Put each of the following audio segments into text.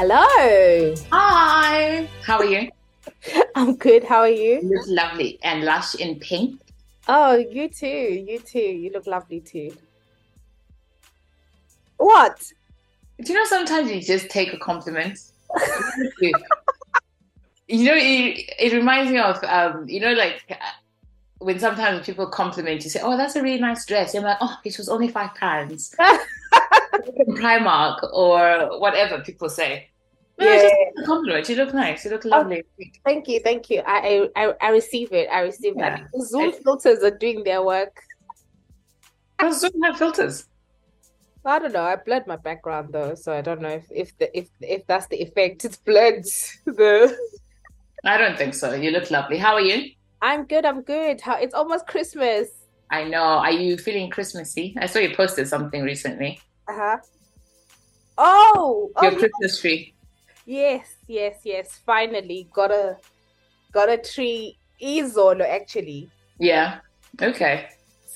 Hello. Hi. How are you? I'm good. How are you? You look lovely and lush in pink. Oh, you too. You too. You look lovely too. What? Do you know sometimes you just take a compliment? you know, it, it reminds me of, um, you know, like when sometimes people compliment you, say, "Oh, that's a really nice dress." You're like, "Oh, it was only five pounds." Primark or whatever people say. No, yeah. just a compliment. You look nice. You look lovely. Oh, thank you, thank you. I I, I receive it. I receive yeah. that. Zoom filters are doing their work. Does Zoom have filters? I don't know. I blurred my background though, so I don't know if if the if if that's the effect. It's blurred. The. I don't think so. You look lovely. How are you? I'm good. I'm good. How it's almost Christmas. I know. Are you feeling Christmassy? I saw you posted something recently. Uh huh. Oh, your oh, Christmas tree. Yes, yes, yes. Finally, got a got a tree. Izolo, actually. Yeah. Okay.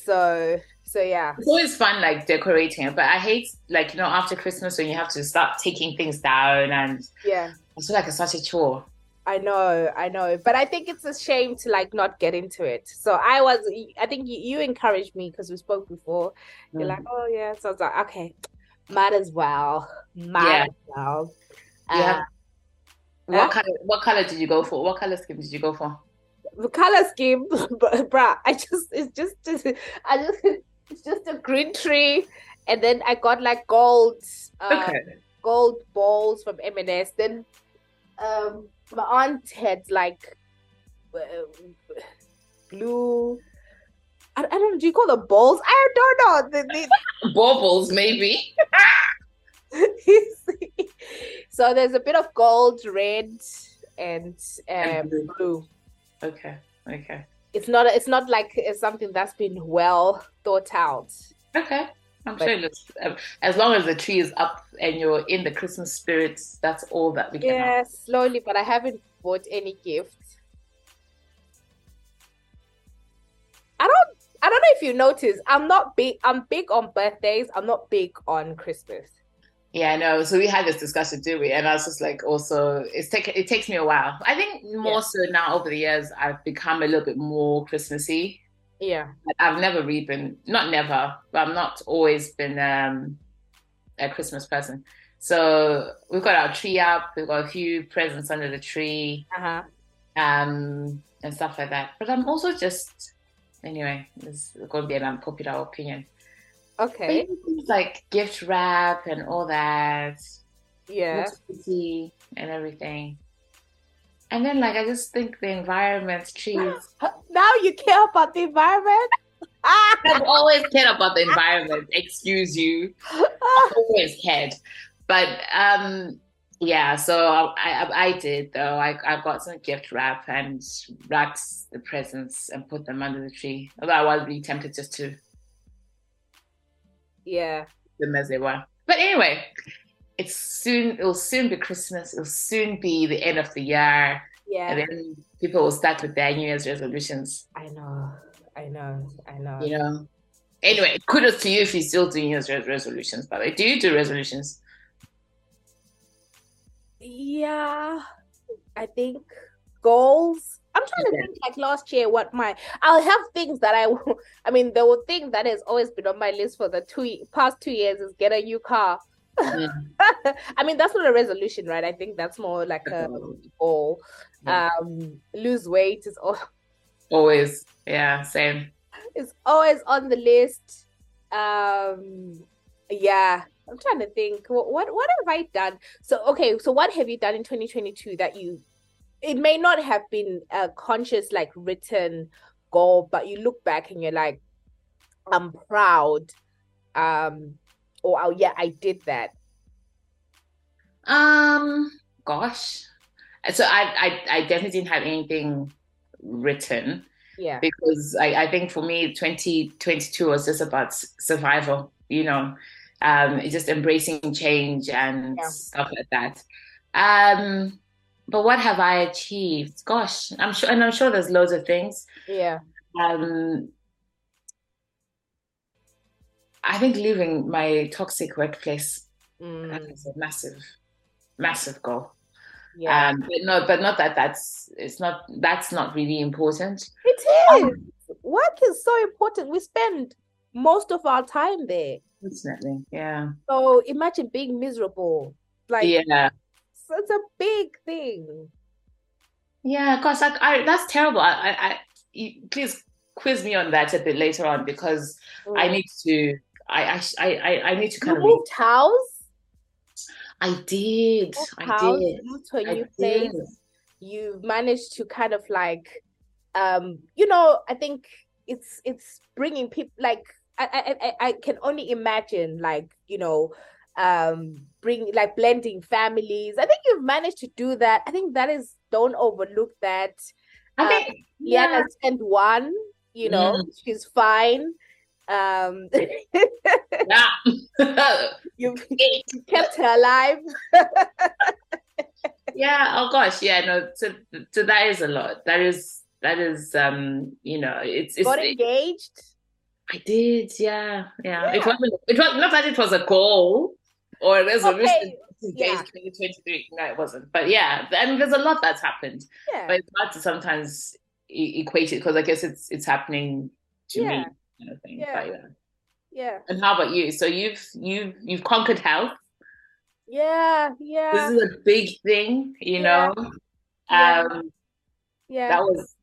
So so yeah. It's always fun like decorating, but I hate like you know after Christmas when you have to start taking things down and yeah. I feel like it's such a chore. I know, I know, but I think it's a shame to like not get into it. So I was, I think you, you encouraged me because we spoke before. You're mm. like, oh yeah, so I was like, okay, might as well, might yeah. as well. Yeah. Uh, what color? What color did you go for? What color scheme did you go for? The color scheme, bruh. I just, it's just, just, I just, it's just a green tree, and then I got like gold, uh, okay. gold balls from M&S. Then, um my aunt had like uh, blue. I, I, don't know. Do you call them balls? I don't know. The, the... Baubles, maybe. so there's a bit of gold, red, and, um, and blue. blue. Okay. Okay. It's not. It's not like it's something that's been well thought out. Okay. I'm but, sure it looks, um, as long as the tree is up and you're in the Christmas spirits, that's all that we can. Yeah, have. slowly, but I haven't bought any gifts. I don't. I don't know if you noticed. I'm not big. I'm big on birthdays. I'm not big on Christmas. Yeah, I know. So we had this discussion, did we? And I was just like, also, it's take it takes me a while. I think more yeah. so now over the years, I've become a little bit more Christmassy. Yeah. I've never really been, not never, but I've not always been um, a Christmas person. So we've got our tree up, we've got a few presents under the tree, uh-huh. um, and stuff like that. But I'm also just, anyway, this is going to be an unpopular opinion. Okay. Things like gift wrap and all that. Yeah. And everything. And then, like, I just think the environment, trees. Now you care about the environment? I've always cared about the environment. Excuse you. I've always cared. But um, yeah, so I, I, I did though. I, I got some gift wrap and wrapped the presents and put them under the tree. Although I was really tempted just to. Yeah. Them as they were. But anyway, it's soon it'll soon be Christmas. It'll soon be the end of the year. Yeah. And then people will start with their New Year's resolutions. I know. I know. I know. You know. Anyway, kudos to you if you still do New Year's resolutions, by the way. Do you do resolutions? Yeah. I think goals. I'm trying to think like last year what my I'll have things that I I mean the thing that has always been on my list for the two past two years is get a new car. Mm. I mean, that's not a resolution, right? I think that's more like a goal. Um, lose weight is all... always, yeah, same. It's always on the list. Um, yeah, I'm trying to think. What, what what have I done? So okay, so what have you done in 2022 that you? It may not have been a conscious, like written goal, but you look back and you're like, I'm proud. Um, or oh yeah i did that. Um gosh. So I, I i definitely didn't have anything written yeah. because i i think for me 2022 was just about survival you know um just embracing change and yeah. stuff like that. Um but what have i achieved? Gosh i'm sure and i'm sure there's loads of things. Yeah. Um I think leaving my toxic workplace mm. is a massive, massive goal. Yeah. Um, but no, but not that that's it's not that's not really important. It is. Work is so important. We spend most of our time there. Definitely, yeah. So imagine being miserable. Like Yeah, so it's a big thing. yeah. because like I that's terrible. I, I, I you, please quiz me on that a bit later on because I Mm. need to. I, I, I, I- need to you kind of. moved house, I did. I house, did. moved to a I new place. You've managed to kind of like, um, you know, I think it's it's bringing people like I I I, can only imagine like you know, um, bring like blending families. I think you've managed to do that. I think that is don't overlook that. I Uh, think. Yeah. Liana sent one, you know, Mm. she's fine. Um, Yeah. you've kept her alive. Yeah. Oh gosh. Yeah. No. So, so that is a lot. That is. That is. Um. You know. It's. It's. Got it- engaged. I did. Yeah. Yeah. It wasn't. It was not that it was a goal or a resolution. Okay, yeah. engage 2023. No, it wasn't. But yeah. And there's a lot that's happened. Yeah. But it's hard to sometimes e- equate it because I guess it's it's happening to me. Yeah. Kind of thing. Yeah. Yeah. Yeah. And how about you? So you've you've you've conquered health. Yeah. Yeah. This is a big thing, you Yeah. know. Yeah. Um, Yeah. that was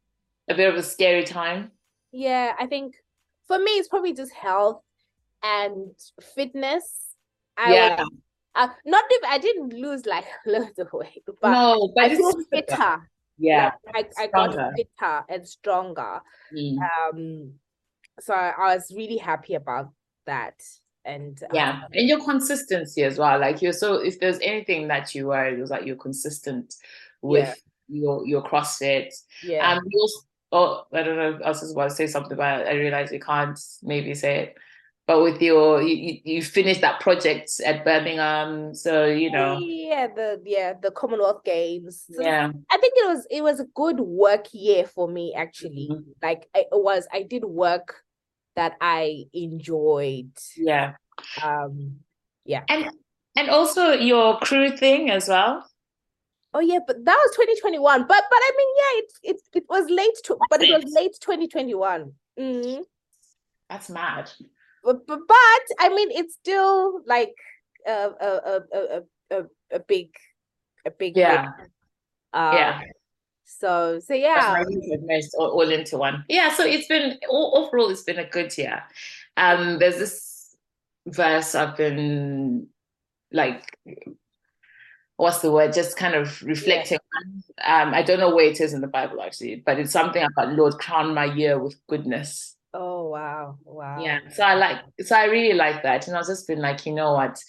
a bit of a scary time. Yeah. I think for me, it's probably just health and fitness. I yeah. uh, not if I didn't lose like loads of weight, but no, but I it's feel fitter. Yeah. Like, I, I got fitter and stronger. Mm. Um, so I, I was really happy about that. And Yeah. um, And your consistency as well. Like you're so if there's anything that you were, it was like you're consistent with Yeah. your your CrossFit. yeah, Um you also oh I don't know, I was just about to say something about it. I realize you can't maybe say it. But with your you, you finished that project at Birmingham, so you know, yeah, the yeah the Commonwealth Games. So yeah. I think it was it was a good work year for me actually. Mhm. Like it was I did work that I enjoyed. Yeah. Um yeah. And and also your crew thing as well. oh yeah, but that was 2021. But but I mean yeah, it it it was late to but it was Late. late 2021. Mhm. That's mad. But, but but I mean it's still like a a a a a, a big a big Yeah. win. Um, Yeah. So so yeah. most all, all into one. Yeah, so it's been all, overall it's been a good year. Um, there's this verse I've been like, what's the word? Just kind of reflecting on. Um, I don't know where it is in the Bible actually, but it's something about Lord crown my year with goodness. Oh wow, wow. Yeah, so I like, so I really like that, and I've just been like, you know what?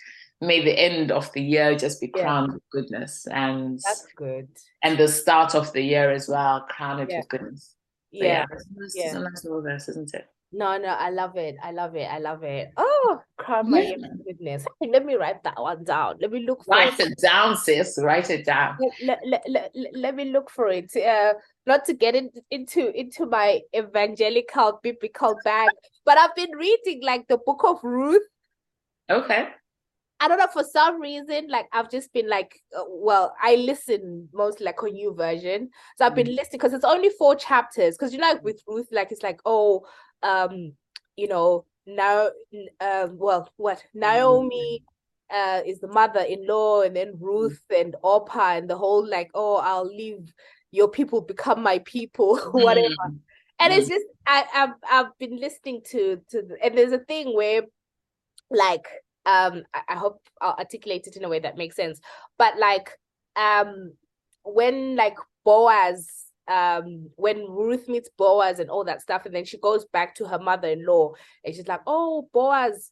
May the end of the year just be Yeah. crowned with goodness, and That's good. and the start of the year as well, crowned Yeah. with goodness. So, Yeah. it's yeah. it's a nice little verse, isn't it? No, no, I love it. I love it. I love it. Oh, crown my Yeah. goodness. Hey, let me write that one down. Let me look for it. Write it. it down, sis. Write it down. Let, let, let, let, let me look for it. Uh, not to get in, into into my evangelical biblical bag, but I've been reading like the book of Ruth. Okay. I don't know for some reason, like I've just been like, uh, well, I listen mostly like on YouVersion, so I've been listening because it's only four chapters. Because you know, like with Ruth, like it's like, oh, um, you know, now, um, well, what? Naomi, uh, is the mother-in-law, and then Ruth and Orpah, and the whole like, oh, I'll leave your people, become my people, whatever. Mm, and it's just I, I've I've been listening to to the, and there's a thing where like um I, I hope I'll articulate it in a way that makes sense but like um when like Boaz um when Ruth meets Boaz and all that stuff and then she goes back to her mother-in-law and she's like oh Boaz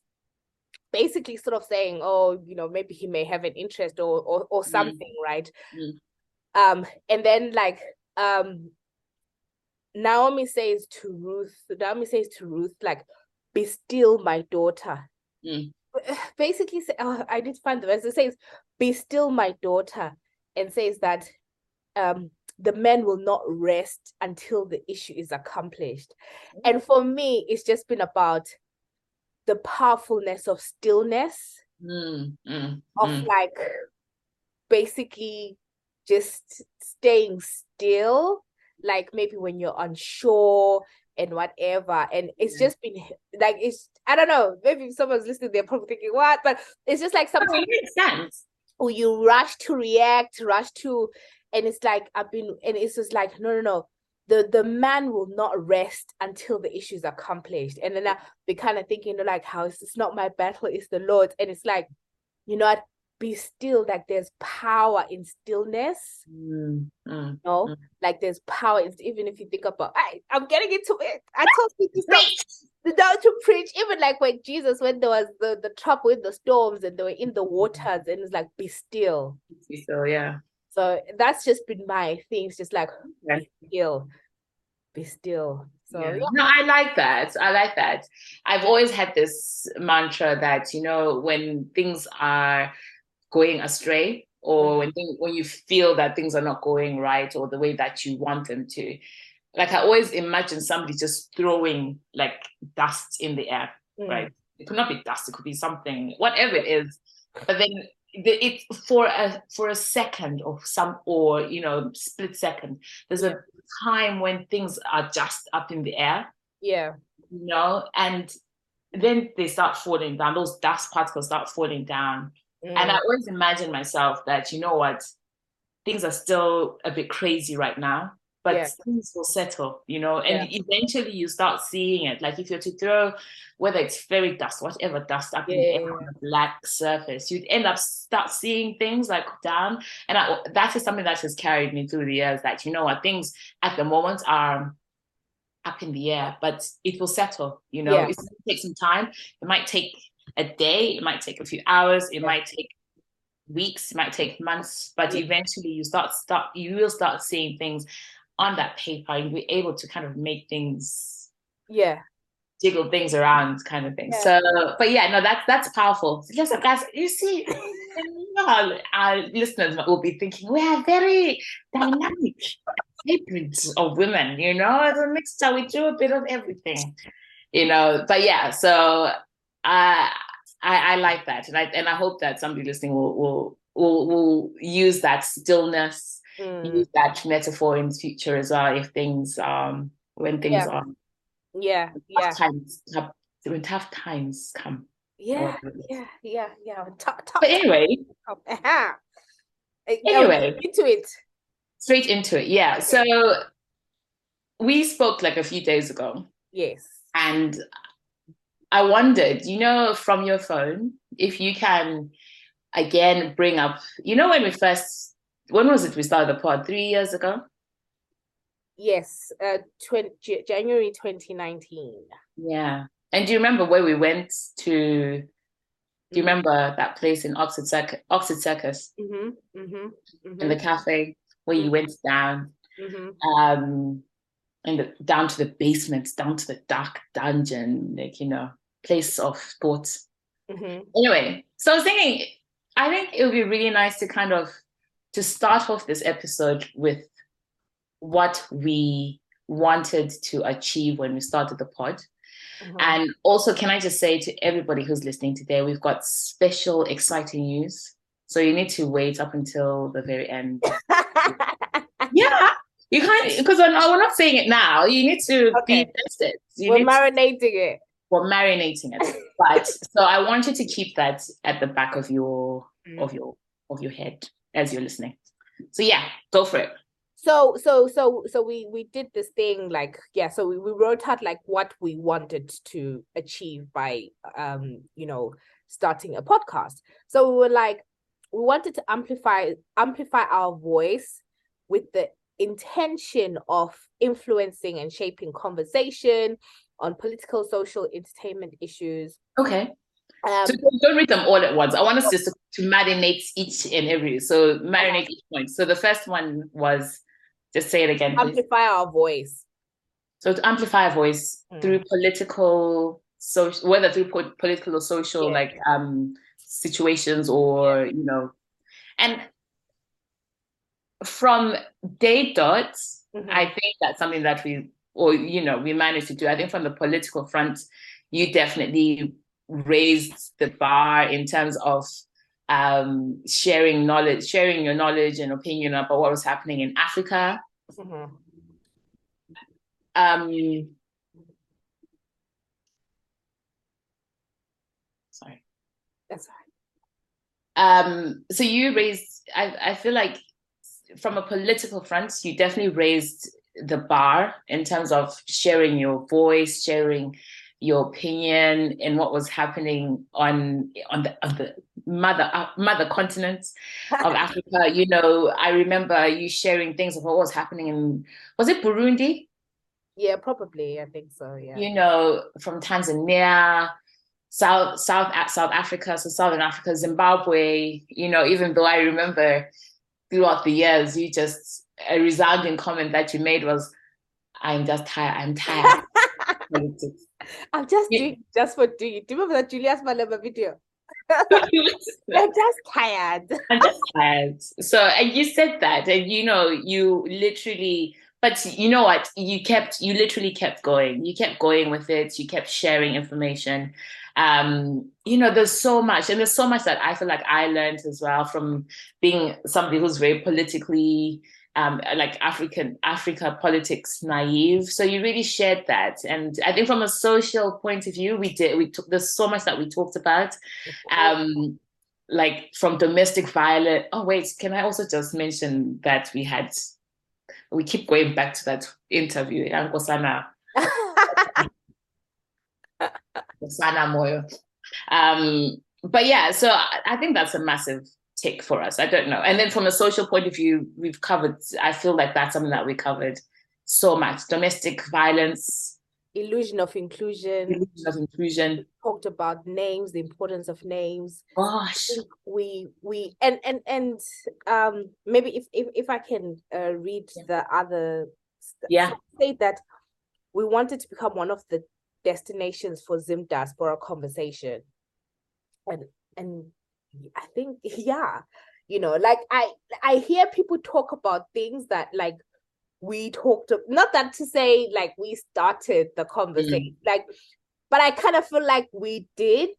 basically sort of saying oh you know maybe he may have an interest or or, or something right Mm. um and then like um Naomi says to Ruth, Naomi says to Ruth, like, be still, my daughter. Mm. Basically, say, oh, I did find the verse. It says, be still, my daughter, and says that um the men will not rest until the issue is accomplished. And for me, it's just been about the powerfulness of stillness, mm, mm, of mm. like basically just staying still, like maybe when you're unsure and whatever. And it's just been like it's I don't know, maybe if someone's listening, they're probably thinking, what? But it's just like something it makes sense. Or you rush to react, rush to and it's like I've been and it's just like, no, no, no. The the man will not rest until the issues are accomplished. And then I be kind of thinking like how it's, it's not my battle, it's the Lord's. And it's like, you know what? Be still like there's power in stillness mm, mm, you know mm. like there's power in, even if you think about I, i'm getting into it i told you to not to preach even like when jesus when there was the the trouble in the storms and they were in the mm-hmm. waters and it's like be still be still yeah so that's just been my thing it's just like yeah. be still be still so. Yeah. no, I like that. I like that. I've always had this mantra that you know when things are going astray or mm-hmm. when when you feel that things are not going right or the way that you want them to. Like i always imagine somebody just throwing like dust in the air mm. right? It could not be dust it could be something whatever it is. But then the, it for a for a second or some or you know split second there's a time when things are just up in the air yeah. you know and then they start falling down those dust particles start falling down Mm. And I mm. always imagine myself that, you know what, things are still a bit crazy right now, but yeah. things will settle, you know, and yeah. eventually you start seeing it. Like if you're to throw, whether it's fairy dust, whatever dust up yeah, in the air on a black surface, you'd end up start seeing things like down. And I, that is something that has carried me through the years that, you know what, things at the moment are up in the air, but it will settle, you know, it's going to take some time. It might take a day, it might take a few hours, it yeah. might take weeks, it might take months, but yeah. eventually you start start you will start seeing things on that paper. You'll be able to kind of make things yeah jiggle things around kind of thing. Yeah. So but yeah, no, that's that's powerful. Listen, guys, you see our, our listeners will be thinking we are very dynamic hybrids of women, you know, as a mixture, we do a bit of everything. You know, but yeah, so I, I, I like that, and I and I hope that somebody listening will will will, will use that stillness, mm. use that metaphor in the future as well. If things um when things yeah. are yeah yeah times when tough times come. Yeah, yeah, yeah, yeah. Top, top, but anyway, uh-huh. anyway, into it. Straight into it, yeah. Okay. So we spoke like a few days ago. Yes. And I wondered, you know, from your phone, if you can again bring up, you know, when we first, when was it we started the pod? Three years ago? Yes, uh, 20, January 2019. Yeah. And do you remember where we went to? Do you mm-hmm. remember that place in Oxford Circus? Oxford Circus? Mm-hmm, mm-hmm, mm-hmm. In the cafe where you went down. Mm-hmm. Um, and the, down to the basement, down to the dark dungeon, like you know, place of sports. Mm-hmm. Anyway, so I was thinking, I think it would be really nice to kind of to start off this episode with what we wanted to achieve when we started the pod. Mm-hmm. And also, can I just say to everybody who's listening today, we've got special, exciting news. So you need to wait up until the very end. yeah, you can't because we're not saying it now. You need to okay. be tested. You we're marinating to, it. We're marinating it. but so I want you to keep that at the back of your mm. of your of your head as you're listening. So yeah, go for it. So so so so we we did this thing like yeah. So we, we wrote out like what we wanted to achieve by um you know starting a podcast. So we were like we wanted to amplify amplify our voice with the intention of influencing and shaping conversation on political, social, entertainment issues. Okay. Um, so don't read them all at once. I want us just to, to marinate each and every. So marinate each point. So the first one was, just say it again. Amplify please. our voice. So to amplify our voice mm. through political, social, whether through po- political or social, yeah. like um situations or you know, and from day dots, mm-hmm. I think that's something that we, or you know, we managed to do. I think from the political front, you definitely raised the bar in terms of um, sharing knowledge, sharing your knowledge and opinion about what was happening in Africa. Mhm. Um, sorry. That's right. Um, so you raised, I, I feel like from a political front, you definitely raised the bar in terms of sharing your voice, sharing your opinion and what was happening on on the, on the mother uh, mother continent of Africa. You know, I remember you sharing things of what was happening in was it Burundi? Yeah, probably. I think so. Yeah. You know, from Tanzania, South South South Africa, so Southern Africa, Zimbabwe. You know, even though I remember throughout the years, you just a resounding comment that you made was, "I'm just tired. I'm tired." I'm just Yeah. doing just for doing. Do you remember that Julius Malema video? I'm just tired. I'm just tired. So, and you said that, and you know, you literally, but you know what? You kept, you literally kept going. You kept going with it. You kept sharing information. Um, you know, there's so much, and there's so much that I feel like I learned as well from being somebody who's very politically, um, like African Africa politics naive. So you really shared that, and I think from a social point of view, we did. We took there's so much that we talked about um like from domestic violence oh wait can i also just mention that we had we keep going back to that interview yeah, Nkosana, Nkosana Moyo. um but yeah so I think that's a massive tick for us i don't know and then from a social point of view we've covered i feel like that's something that we covered so much domestic violence Illusion of inclusion. illusion of inclusion Talked about names, the importance of names. gosh we we and and and um maybe if if, if I can uh, read Yeah. the other Yeah. say that we wanted to become one of the destinations for Zim diaspora conversation and and I think yeah you know like I I hear people talk about things that like we talked of, not that to say like we started the conversation mm. like but I kind of feel like we did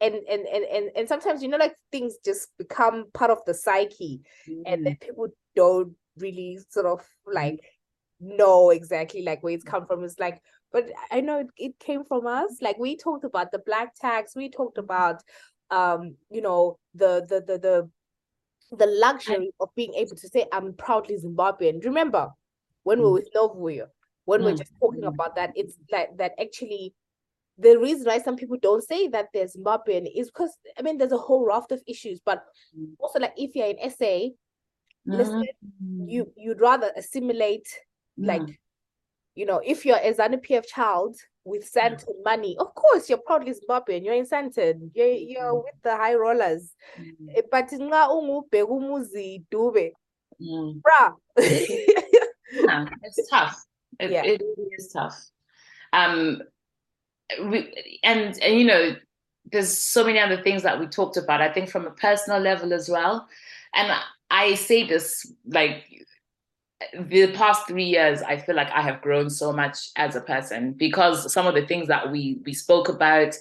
and and and and, and sometimes you know like things just become part of the psyche and then mm. people don't really sort of like mm. know exactly like where it's come from. It's like but i know it, it came from us. Like we talked about the black tax we talked about um you know the the the the, the luxury of being able to say i'm proudly zimbabwean remember when we Mm. were with Novuyo, when we're Mm. just talking Mm. about that it's like that actually the reason why some people don't say that they're Zimbabwean is because I mean there's a whole raft of issues, but Mm. also like if you're in SA, listen, Mm. you you'd rather assimilate like Mm. You know if you're a ZANU PF child with Sandton money, of course you're proudly Zimbabwean, you're in Sandton, you're you're Mm. with the high rollers. Mm. Eh, But nxa ungubheka umuzi Dube, bruh. Yeah, it's tough. It, Yeah. it really is tough. Um, we, and and you know, there's so many other things that we talked about. I think from a personal level as well. And I say this like the past three years, I feel like I have grown so much as a person because some of the things that we we spoke about,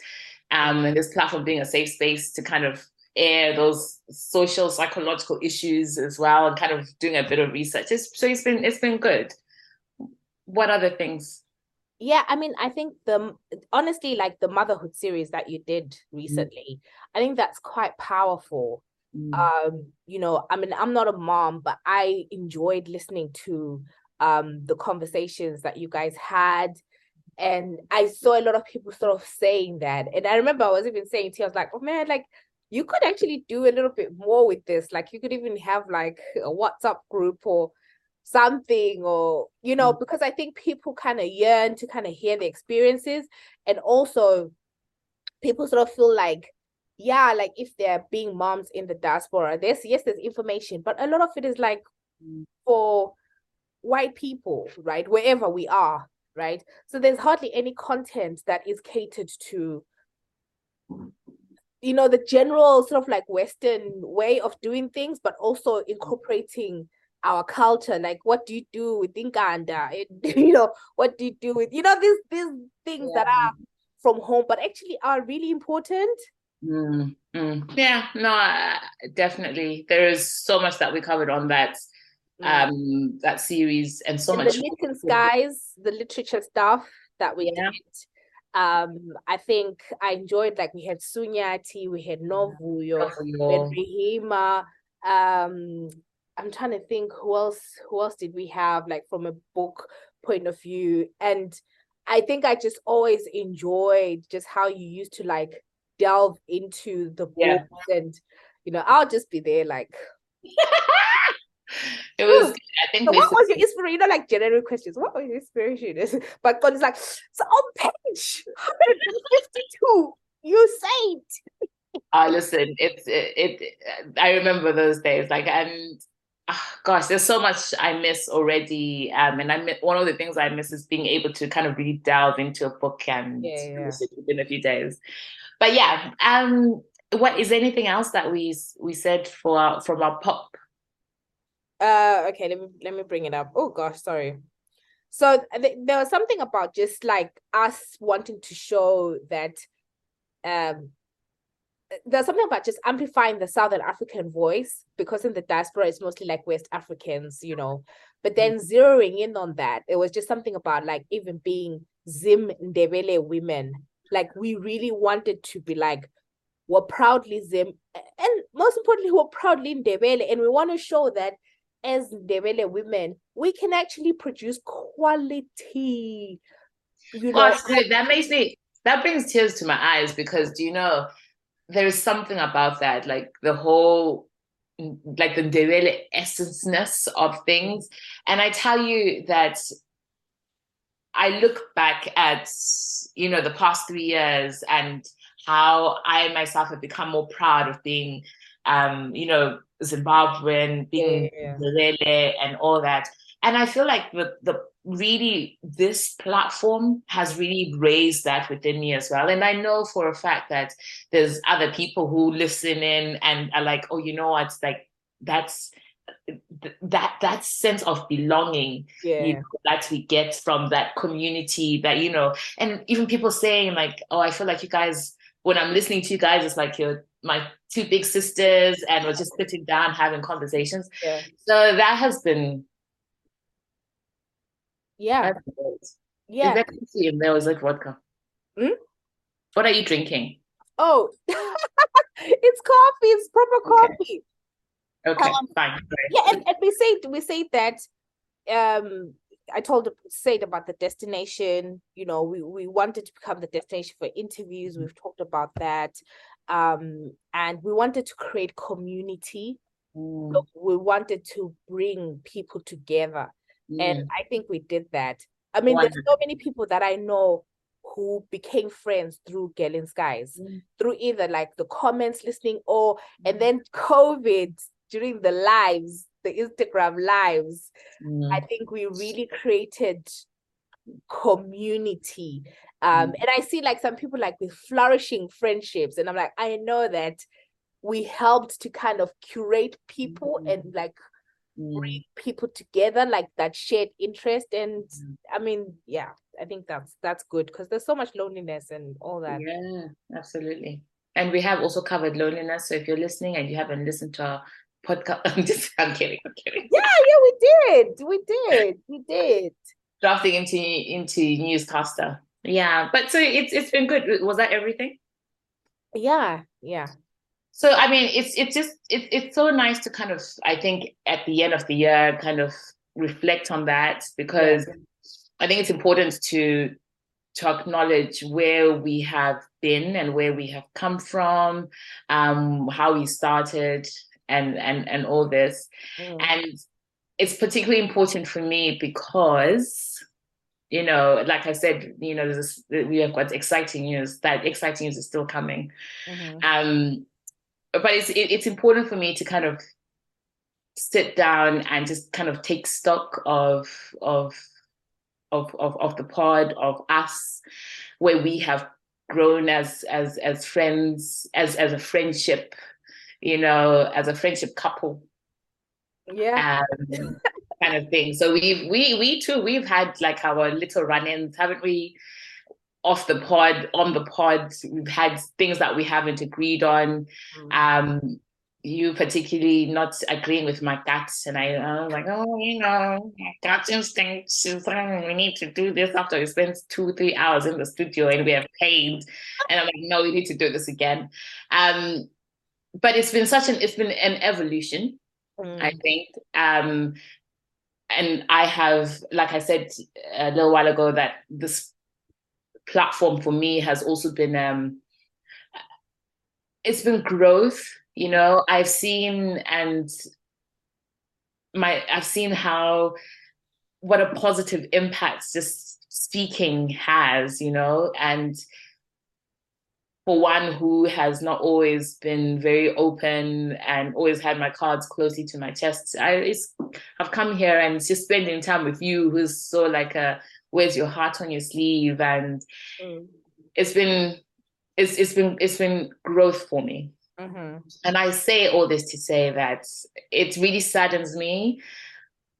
um, and this platform being a safe space to kind of air those social psychological issues as well, and kind of doing a bit of research. It's, so it's been it's been good. What other things? Yeah, I mean, I think the honestly, like the motherhood series that you did Mm-hmm. recently, I think that's quite powerful. Mm, Um, you know, I mean, I'm not a mom, but I enjoyed listening to um the conversations that you guys had. And I saw a lot of people sort of saying that. And I remember I was even saying to you, I was like, oh man, like you could actually do a little bit more with this. Like you could even have like a WhatsApp group or something or you know because i think people kind of yearn to kind of hear the experiences and also people sort of feel like yeah like if they're being moms in the diaspora there's yes there's information but a lot of it is like for white people right wherever we are right? So there's hardly any content that is catered to you know the general sort of like western way of doing things but also incorporating our culture like what do you do with inkanda It- you know what do you do with you know these these things that are from home but actually are really important Mm, mm. Yeah, no, uh, definitely. There is so much that we covered on that um that series and so and much the Myth Skies, the literature stuff that we yeah. did. Um, I think I enjoyed like we had Sunyati, we had Novuyo, we had Rihima. Um, I'm trying to think who else who else did we have like from a book point of view and I think I just always enjoyed just how you used to like delve into the book yeah. and you know I'll just be there like it was I think so what was your inspiration? You know, like general questions. What was your inspiration? But God is like, so on page 152, you said. Uh listen, it's it, it I remember those days. Like and oh, gosh, there's so much I miss already. Um, and I one of the things I miss is being able to kind of really delve into a book and yeah, yeah. within a few days. But yeah, um, what is anything else that we we said for our, from our pop? Uh, okay, let me let me bring it up. Oh gosh, sorry. So th- there was something about just like us wanting to show that um there's something about just amplifying the Southern African voice because in the diaspora it's mostly like West Africans, you know. But then mm. zeroing in on that, it was just something about like even being Zim Ndebele women. Like we really wanted to be like, we're proudly Zim, and most importantly, we're proudly Ndebele, and we want to show that as Ndebele women, we can actually produce quality. You that makes me that brings tears to my eyes because do you know there's something about that, like the whole like the Ndebele essence of things. And I tell you that I look back at, you know, the past three years and how I myself have become more proud of being, um, you know, Zimbabwean, being yeah, yeah. and all that. And I feel like the, the really this platform has really raised that within me as well and i know for a fact that there's other people who listen in and are like oh you know what like that's that that sense of belonging yeah. you know, that we get from that community that you know and even people saying like oh i feel like you guys when i'm listening to you guys it's like you're my two big sisters and we're just sitting down having conversations yeah. so that has been yeah. Yeah. Is there coffee in there? Was like vodka? Hmm? What are you drinking? Oh, it's coffee. It's proper coffee. Okay, okay um, fine. Yeah, and, and we say we say that um I told said about the destination, you know, we, we wanted to become the destination for interviews. Mm-hmm. We've talked about that. Um, and we wanted to create community. Mm. So we wanted to bring people together. And I think we did that. I mean, there's so many people that I know who became friends through Girl in Skies, mm. through either like the comments listening or and mm. then COVID during the lives, the Instagram lives. Mm. I think we really created community. Um, mm. and I see like some people like with flourishing friendships, and I'm like, I know that we helped to kind of curate people mm. and like bring mm. people together like that shared interest and mm. i mean yeah i think that's that's good because there's so much loneliness and all that yeah absolutely and we have also covered loneliness so if you're listening and you haven't listened to our podcast i'm just i'm kidding i'm kidding. Yeah yeah we did we did we did. Drafting into into newscaster. Yeah but so it's it's been good. Was that everything? Yeah yeah. So I mean, it's it's just it's it's so nice to kind of I think at the end of the year kind of reflect on that because yeah. I think it's important to to acknowledge where we have been and where we have come from, um, how we started, and and and all this, mm. and it's particularly important for me because you know, like I said, you know, this, we have got exciting news. That exciting news is still coming. Mm-hmm. Um, but it's it, it's important for me to kind of sit down and just kind of take stock of of of of, of the pod of us where we have grown as as as friends as as a friendship you know as a friendship couple yeah um, kind of thing so we've we we too we've had like our little run-ins haven't we off the pod, on the pod. We've had things that we haven't agreed on. Mm. Um, you particularly not agreeing with my guts, and I, I was like, oh, you know, gut instinct is we need to do this after we spent two, three hours in the studio and we have paid, and I'm like, no, we need to do this again. Um, but it's been such an it's been an evolution, mm. I think. Um, and I have, like I said a little while ago, that this platform for me has also been um, it's been growth. You know, I've seen and my I've seen how what a positive impact just speaking has. You know, and for one who has not always been very open and always had my cards closely to my chest, I I've come here and just spending time with you, who's so like a where's your heart on your sleeve, and mm. it's been it's it's been it's been growth for me. Mm-hmm. And I say all this to say that it really saddens me,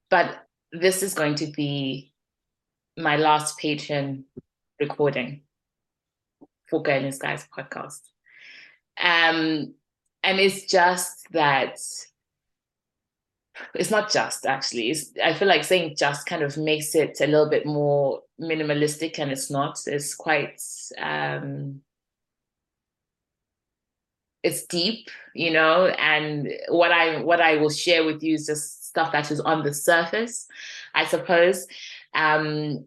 but this is going to be my last patron recording for Girl in Skies podcast. Um, and it's just that it's not just actually. It's, I feel like saying just kind of makes it a little bit more minimalistic, and it's not. It's quite. Um, it's deep, you know, and what I what I will share with you is just stuff that is on the surface, I suppose. Um,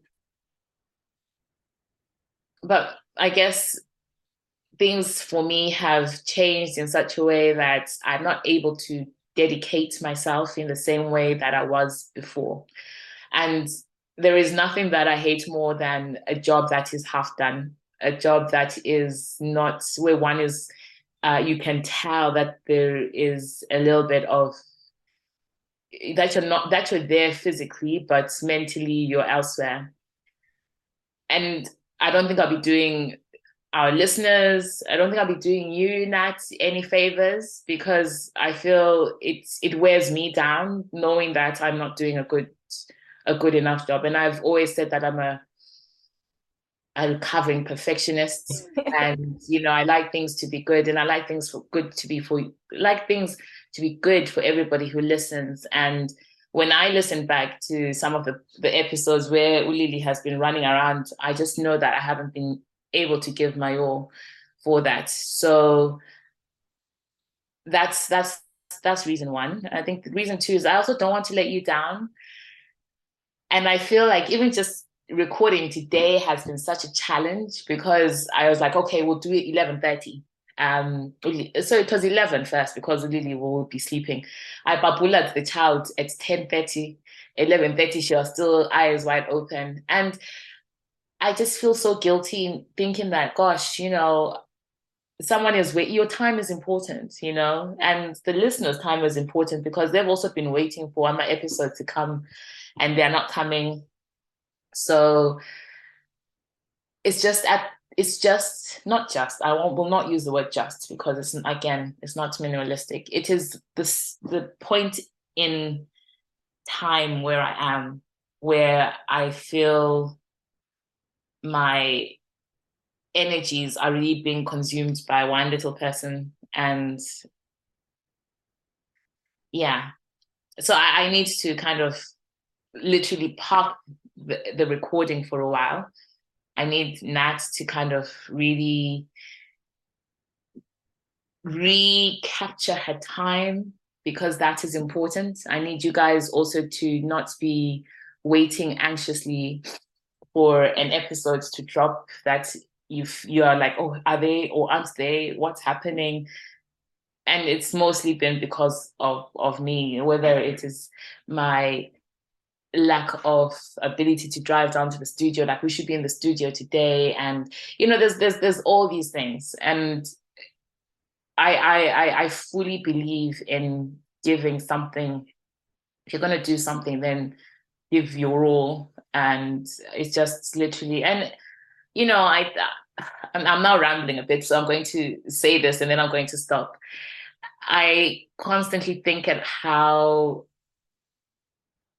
but I guess things for me have changed in such a way that I'm not able to dedicate myself in the same way that I was before. And there is nothing that I hate more than a job that is half done, a job that is not where one is, uh, you can tell that there is a little bit of that you're not that you're there physically, but mentally you're elsewhere. And I don't think I'll be doing our listeners, I don't think I'll be doing you, Nat, any favors because I feel it's it wears me down knowing that I'm not doing a good a good enough job. And I've always said that I'm a a recovering perfectionist and you know I like things to be good and I like things for good to be for like things to be good for everybody who listens and when I listen back to some of the, the episodes where Ulili has been running around, I just know that I haven't been able to give my all for that. So that's that's that's reason one. I think the reason two is I also don't want to let you down. And I feel like even just recording today has been such a challenge because I was like, okay, we'll do it 11.30 um so it was 11 first because Lily will be sleeping. I babulaed the child at 10:30, 11:30. She was still eyes wide open, and I just feel so guilty thinking that, gosh, you know, someone is wait. Your time is important, you know, and the listeners' time is important because they've also been waiting for my episode to come, and they're not coming. So it's just at it's just not just i won't, will not use the word just because it's again it's not minimalistic. It is this the point in time where i am where i feel my energies are really being consumed by one little person and yeah. So i, I need to kind of literally park the, the recording for a while I need Nat to kind of really recapture her time because that is important. I need you guys also to not be waiting anxiously for an episode to drop that you you are like, oh, are they or aren't they? What's happening? And it's mostly been because of of me, whether it is my lack of ability to drive down to the studio. Like we should be in the studio today. And you know there's there's there's all these things. And I I I fully believe in giving something. If you're going to do something then give your all. And it's just literally and you know I I'm, I'm now rambling a bit so I'm going to say this and then I'm going to stop. I constantly think at how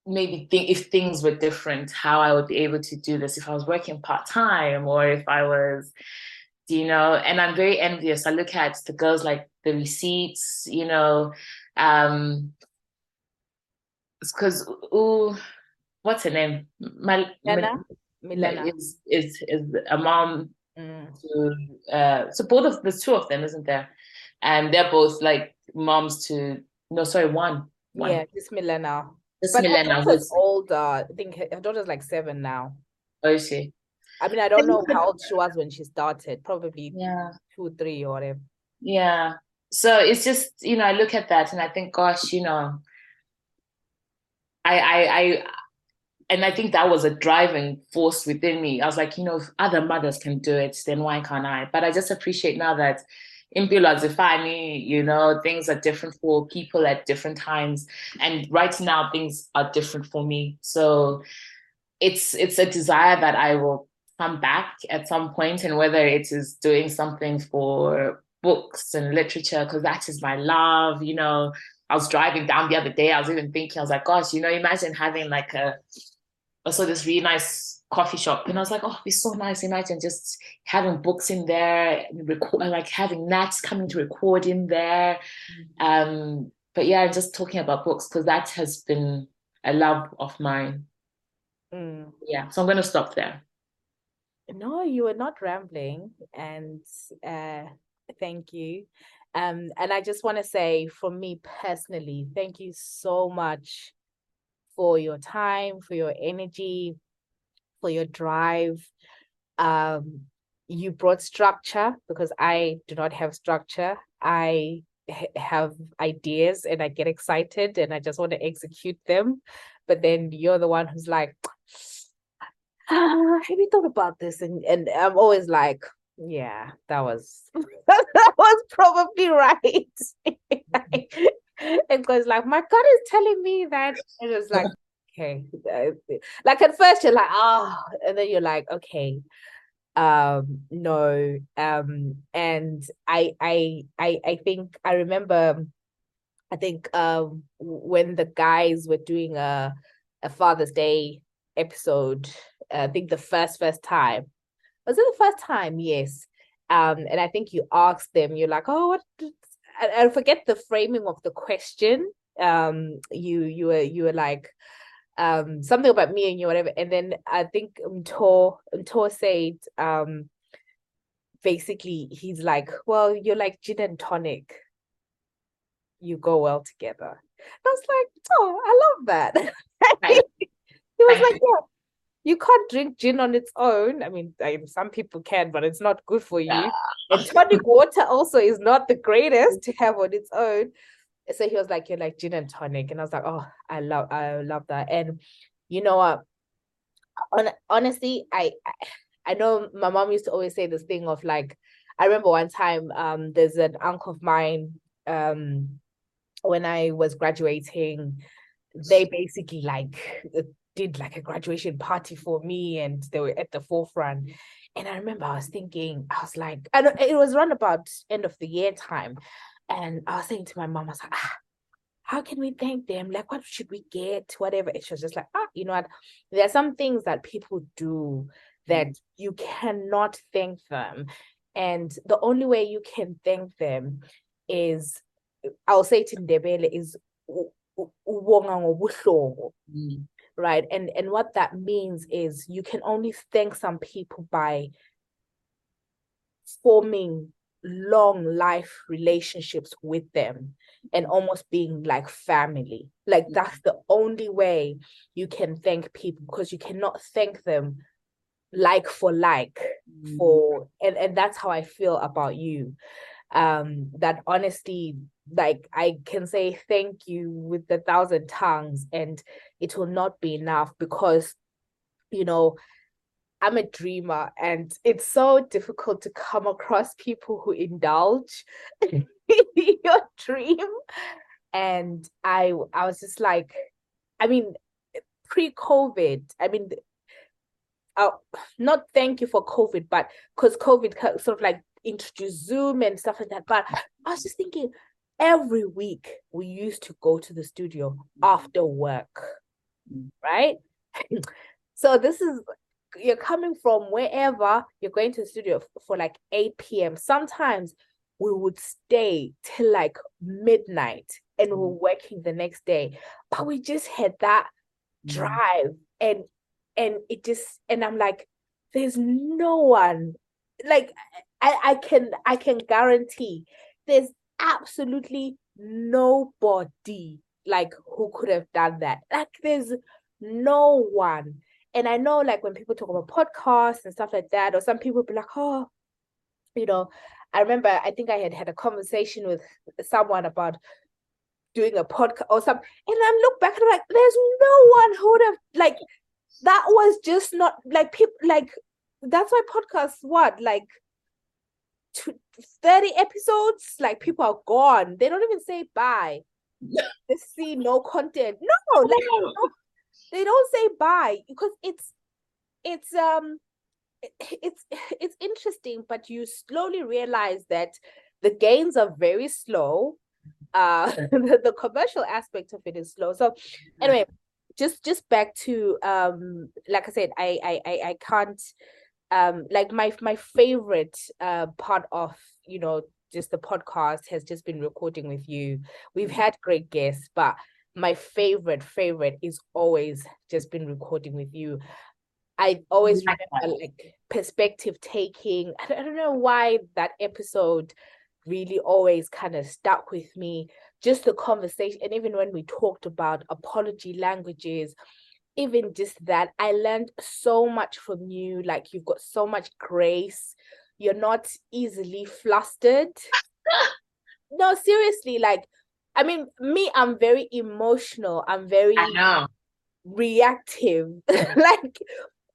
maybe think if things were different, how I would be able to do this if I was working part time or if I was, you know, and I'm very envious. I look at the girls like the receipts, you know, um, because ooh, what's her name? Mal- Milena. Milena is is is a mom mm. to uh so both of the two of them, isn't there? And they're both like moms to no sorry one. one. Yeah, it's Milena. But Milena was older. I think her daughter's like seven now. Oh, is she? I mean, I don't know how old she was when she started. Probably yeah, two, three, or whatever. Yeah. So it's just you know I look at that and I think, gosh, you know, I I I and I think that was a driving force within me. I was like, you know, if other mothers can do it, then why can't I? But I just appreciate now that in you know, things are different for people at different times. And right now things are different for me. So it's it's a desire that I will come back at some point and whether it is doing something for books and literature, because that is my love, you know. I was driving down the other day, I was even thinking, I was like, gosh, you know, imagine having like a saw this really nice coffee shop and I was like, oh, it'd be so nice. Imagine just having books in there and record, like having Nats coming to record in there. Mm-hmm. Um, but yeah, just talking about books because that has been a love of mine. Mm. Yeah, so I'm going to stop there. No, you were not rambling, and uh, thank you. Um, and I just want to say, for me personally, thank you so much for your time, for your energy, for your drive. Um, you brought structure because I do not have structure. I have ideas and I get excited and I just want to execute them. But then you're the one who's like, ah, have you thought about this? And and I'm always like, yeah, that was that was probably right. it goes like my god is telling me that it was like okay like at first you're like ah oh, and then you're like okay um no um and i i i i think i remember i think um when the guys were doing a a father's day episode i think the first first time was it the first time yes um and i think you asked them you're like oh what I, I forget the framing of the question. Um, you you were you were like um something about me and you whatever, and then I think Tor Tor said um basically he's like, well, you're like gin and tonic. You go well together. I was like, oh, I love that. he was like, yeah, you can't drink gin on its own. I mean, I, some people can, but it's not good for you. Yeah. And tonic water also is not the greatest to have on its own. So he was like, "You're like gin and tonic," and I was like, "Oh, I love, I love that." And you know what? On, honestly, I, I know my mom used to always say this thing of like, I remember one time, um, there's an uncle of mine, um, when I was graduating, they basically like did like a graduation party for me and they were at the forefront. And I remember I was thinking, I was like, and it was around about end of the year time. And I was saying to my mom, I was like, ah, how can we thank them? Like, what should we get? Whatever. It was just like, ah, you know what? There are some things that people do that you cannot thank them. And the only way you can thank them is, I'll say to Ndebele, is mm right and and what that means is you can only thank some people by forming long life relationships with them and almost being like family. Like that's the only way you can thank people because you cannot thank them like for like mm. for and and that's how i feel about you. Um that honesty like i can say thank you with a thousand tongues and it will not be enough because you know I'm a dreamer and it's so difficult to come across people who indulge your dream. And I I was just like, I mean, pre-COVID, I mean, uh, not thank you for COVID, but because COVID sort of like introduced Zoom and stuff like that. But I was just thinking, every week we used to go to the studio after work mm. right? so this is you're coming from wherever you're going to the studio for like 8 p.m. Sometimes we would stay till like midnight and we're mm. working the next day. But we just had that mm. drive and and it just and I'm like, there's no one like I, I can I can guarantee there's absolutely nobody like who could have done that. Like there's no one. And I know like when people talk about podcasts and stuff like that, or some people be like, oh, you know, I remember I think I had had a conversation with someone about doing a podcast or something, and I look back and I'm like, there's no one who would have like that was just not like people like that's why podcasts what like 30 episodes? Like people are gone. They don't even say bye. They see no content. No like no, they don't say bye because it's it's um it's it's interesting but you slowly realize that the gains are very slow. Uh the, the commercial aspect of it is slow. So anyway just just back to um like i said i i i, I can't um like my my favorite uh part of you know just the podcast has just been recording with you. We've had great guests but my favorite favorite is always just been recording with you. I always remember like perspective taking i don't know why that episode really always kind of stuck with me. Just the conversation and even when we talked about apology languages even just that i learned so much from you. Like you've got so much grace. You're not easily flustered. No seriously like i mean me i'm very emotional. I'm very reactive. Like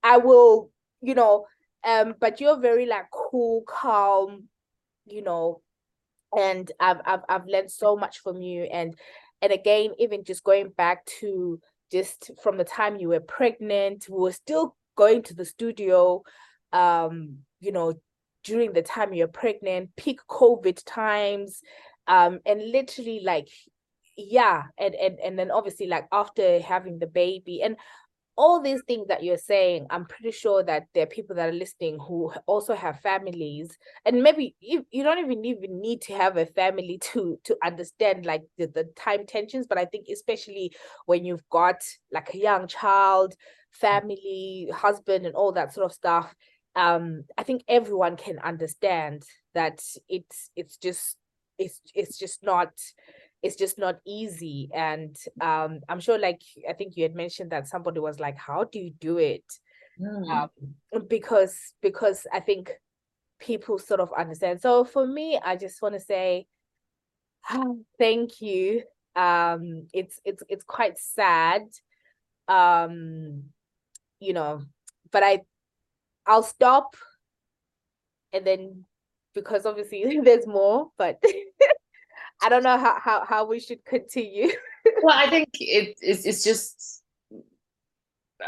i will you know um but you're very like cool calm you know and I've, I've I've learned so much from you. And and again even just going back to just from the time you were pregnant we were still going to the studio um you know during the time you're pregnant peak covid times um and literally like yeah and and and then obviously like after having the baby and all these things that you're saying, I'm pretty sure that there are people that are listening who also have families, and maybe you, you don't even even need to have a family to to understand like the, the time tensions. But I think especially when you've got like a young child, family, husband, and all that sort of stuff, um, I think everyone can understand that it's it's just it's it's just not it's just not easy. And um i'm sure like i think you had mentioned that somebody was like how do you do it? Mm. um, because because i think people sort of understand. So for me i just want to say thank you. Um it's it's it's quite sad. Um you know but i i'll stop and then because obviously there's more but I don't know how how, how we should continue. well, I think it, it's it's just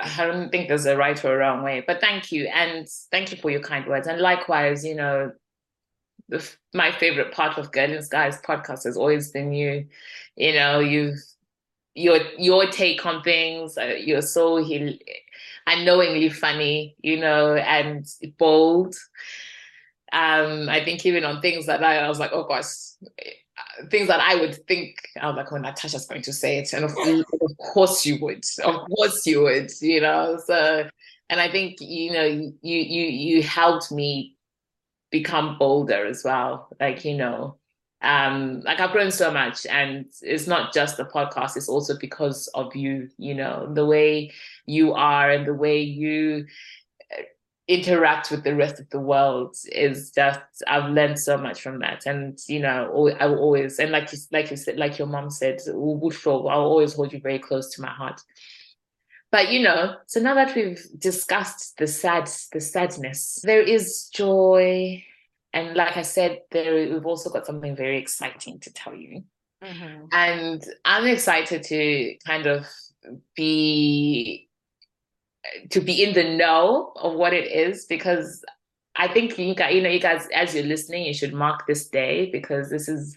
I don't think there's a right or a wrong way, but thank you and thank you for your kind words. And likewise, you know, the, my favorite part of Girl in Skies podcast has always been you. You know, you've your your take on things. Uh, you're so he, unknowingly funny, you know, and bold. Um, I think even on things that I, I was like, oh gosh, things that I would think, I was like, oh, Natasha's going to say it. And of, of course you would. Of course you would, you know. So and I think, you know, you you you helped me become bolder as well. Like, you know, um, like I've grown so much and it's not just the podcast, it's also because of you, you know, the way you are and the way you interact with the rest of the world is just I've learned so much from that. And you know I will always and like you like you said like your mom said I'll always hold you very close to my heart. But you know so now that we've discussed the sad the sadness there is joy. And like I said there we've also got something very exciting to tell you. Mm-hmm. and I'm excited to kind of be to be in the know of what it is because I think you got you know you guys as you're listening you should mark this day because this is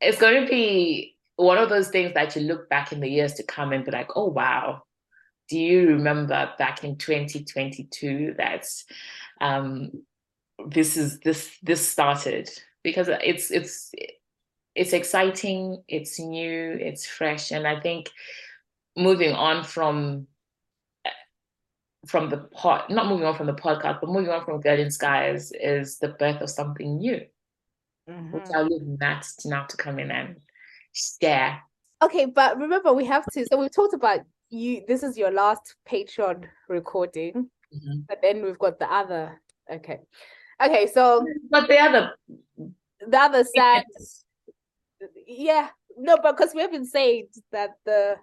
it's going to be one of those things that you look back in the years to come and be like, oh wow, do you remember back in 2022 that um, this is this this started? Because it's it's it's exciting, it's new, it's fresh, and I think moving on from from the pod, not moving on from the podcast, but moving on from Girl in Skies is the birth of something new, mm-hmm. which I'll leave Nat now to come in and share. Okay, but remember we have to. So we've talked about you. This is your last Patreon recording, mm-hmm. but then we've got the other. Okay, okay. So, but the other, the other side. Yeah, no, because we haven't said that the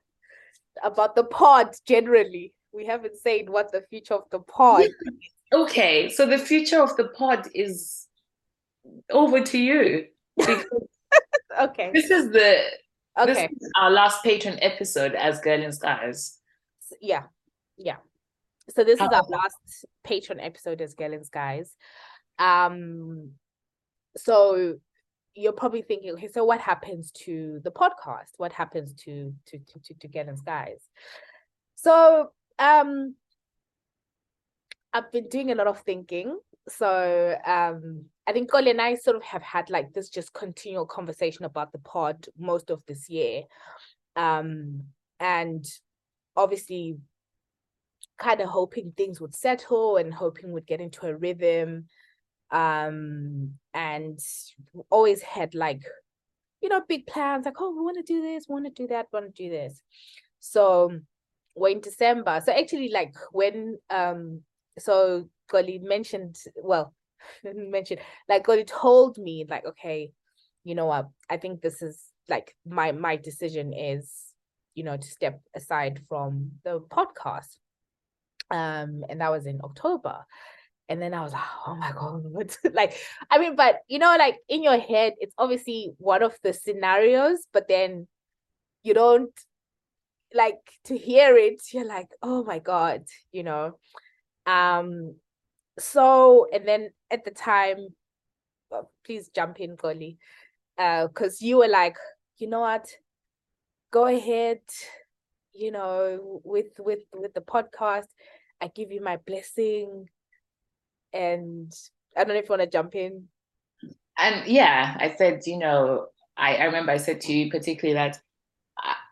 about the pod generally. We haven't said what the future of the pod. okay, so the future of the pod is over to you. okay. This is the okay. This is our last patron episode as Girl in Skies. Yeah. Yeah. So this is our last patron episode as Girl in Skies. Um so you're probably thinking, okay, so what happens to the podcast? What happens to to to to, to Girl in Skies? So um I've been doing a lot of thinking. So um I think Goli and I sort of have had like this just continual conversation about the pod most of this year. Um and obviously kind of hoping things would settle and hoping we'd get into a rhythm um and always had like you know big plans like oh we want to do this want to do that want to do this so we're in december. So actually like when um so Goli mentioned well mentioned like Goli told me like okay you know what? I think this is like my my decision is you know to step aside from the podcast. Um and that was in october. And then I was like, oh my God, like, I mean, but you know, like in your head, it's obviously one of the scenarios, but then you don't like to hear it, you're like, oh my God, you know. Um, so and then at the time, well, please jump in, Goli. Uh, because you were like, you know what, go ahead, you know, with with with the podcast. I give you my blessing and I don't know if you want to jump in. And yeah, I said, you know, I, I remember I said to you particularly that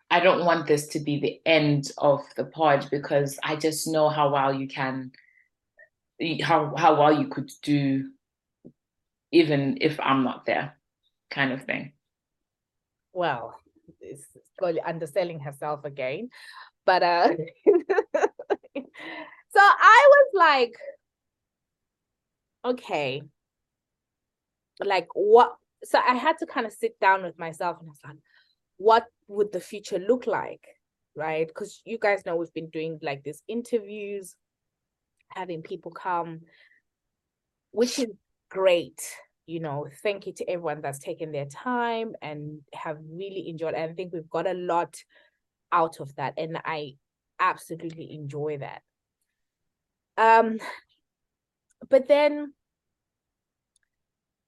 I, don't want this to be the end of the pod because I just know how well you can, how how well you could do, even if I'm not there, kind of thing. Well, it's probably underselling herself again, but uh, so I was like okay, like what? So I had to kind of sit down with myself and I was like, what would the future look like? Right. Because you guys know we've been doing like these interviews, having people come, which is great. You know, thank you to everyone that's taken their time and have really enjoyed. And I think we've got a lot out of that. And I absolutely enjoy that. Um, but then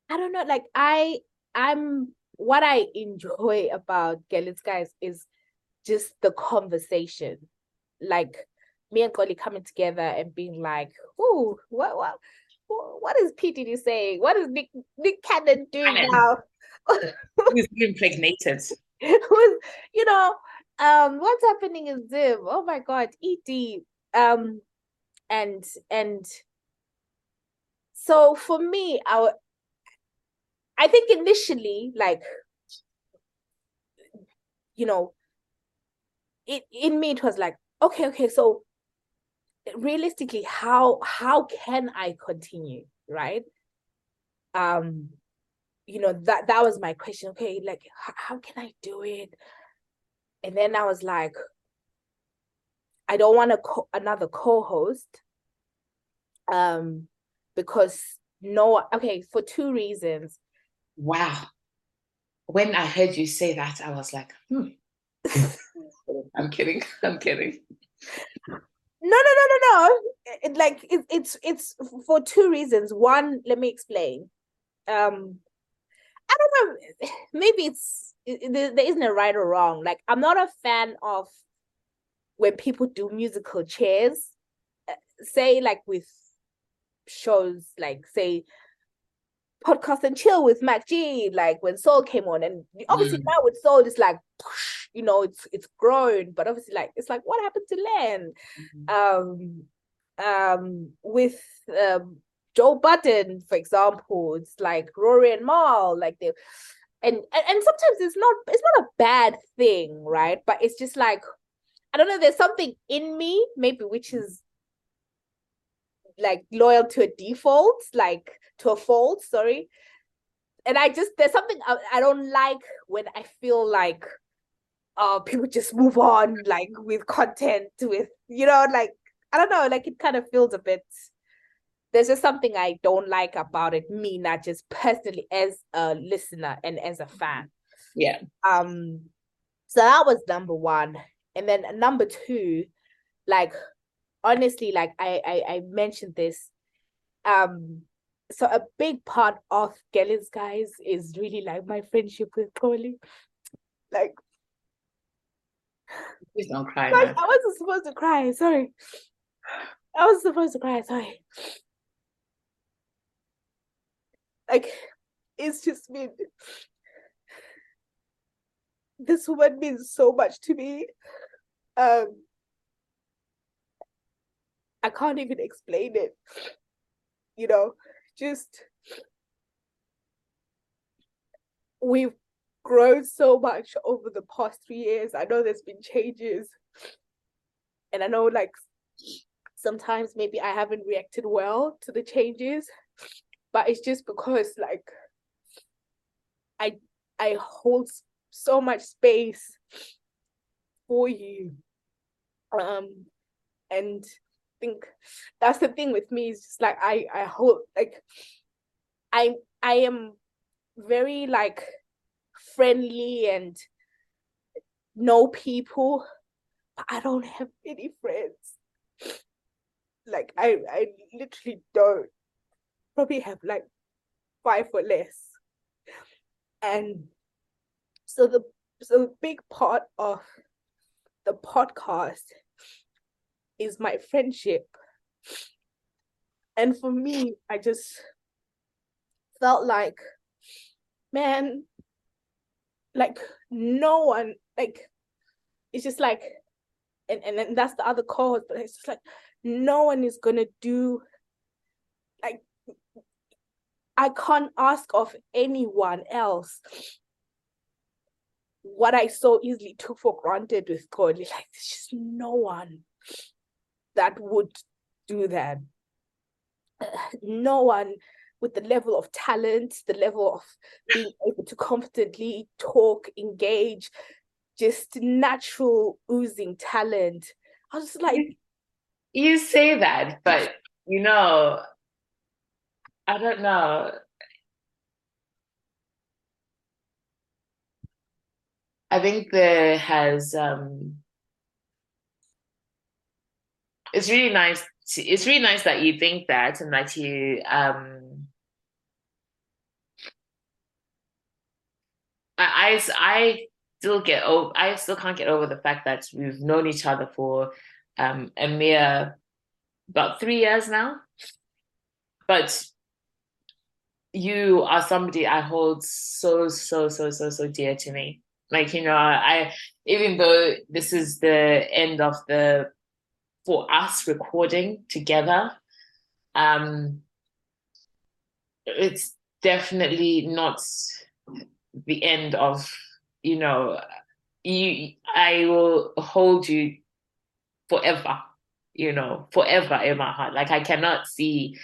I don't know, like I I'm what I enjoy about Girl guys is just the conversation. Like me and Goli coming together and being like, oh, what what what is PDD saying? What is Nick Nick Cannon doing Cannon. now? He's impregnated. Who's you know, um, what's happening in Zim? Oh my god, ED. Um and and so for me, I I think initially, like, you know, it in me it was like, okay, okay, so realistically, how how can I continue, right? Um, you know that that was my question. Okay, like, how, can I do it? And then I was like, I don't want a co- another co-host, um, because no, okay, for two reasons wow. When I heard you say that, I was like, hmm. I'm kidding. I'm kidding. No, no, no, no, no. It, like it, it's it's for two reasons. One, let me explain. Um, I don't know. Maybe it's it, there isn't a right or wrong. Like I'm not a fan of when people do musical chairs. Uh, say like with shows like say podcast and chill with Mac G, like when Sol came on, and obviously mm. now with Sol, it's like you know, it's it's grown, but obviously like it's like what happened to Len? Mm-hmm. Um, um, with um Joe Budden, for example, it's like Rory and Mal, like they, and, and and sometimes it's not it's not a bad thing, right? But it's just like I don't know. There's something in me, maybe which is like loyal to a default, like to a fault. Sorry, and I just there's something I, I don't like when I feel like uh people just move on like with content with you know like I don't know like it kind of feels a bit there's just something I don't like about it me not just personally as a listener and as a fan. Yeah. Um so that was number one. And then number two like honestly like I I, I mentioned this um so a big part of Gellin's guys is really like my friendship with Goli like Please don't cry. I, I wasn't supposed to cry. Sorry. I was supposed to cry. Sorry. Like, it's just been. This woman means so much to me. Um, I can't even explain it. You know, just we've grown so much over the past three years. I know there's been changes. And I know like sometimes maybe I haven't reacted well to the changes, but it's just because like I I hold so much space for you. Um and think that's the thing with me is just like I I hold like I I am very like friendly and know people, but I don't have any friends. Like I, I literally don't. Probably have like five or less. And so the so the big part of the podcast is my friendship. And for me, I just felt like, man, like no one like it's just like and and, that's the other cause but it's just like no one is gonna do like i can't ask of anyone else what i so easily took for granted with god like there's just no one that would do that no one with the level of talent, the level of being able to confidently talk, engage, just natural oozing talent. I was like, you say that, but you know, I don't know. I think there has um it's really nice to, it's really nice that you think that and that you um I, I, I still get over I still can't get over the fact that we've known each other for um, a mere about three years now. But you are somebody I hold so, so, so, so, so dear to me. Like, you know, I even though this is the end of the for us recording together, um it's definitely not the end of you know you i will hold you forever you know forever in my heart. Like i cannot see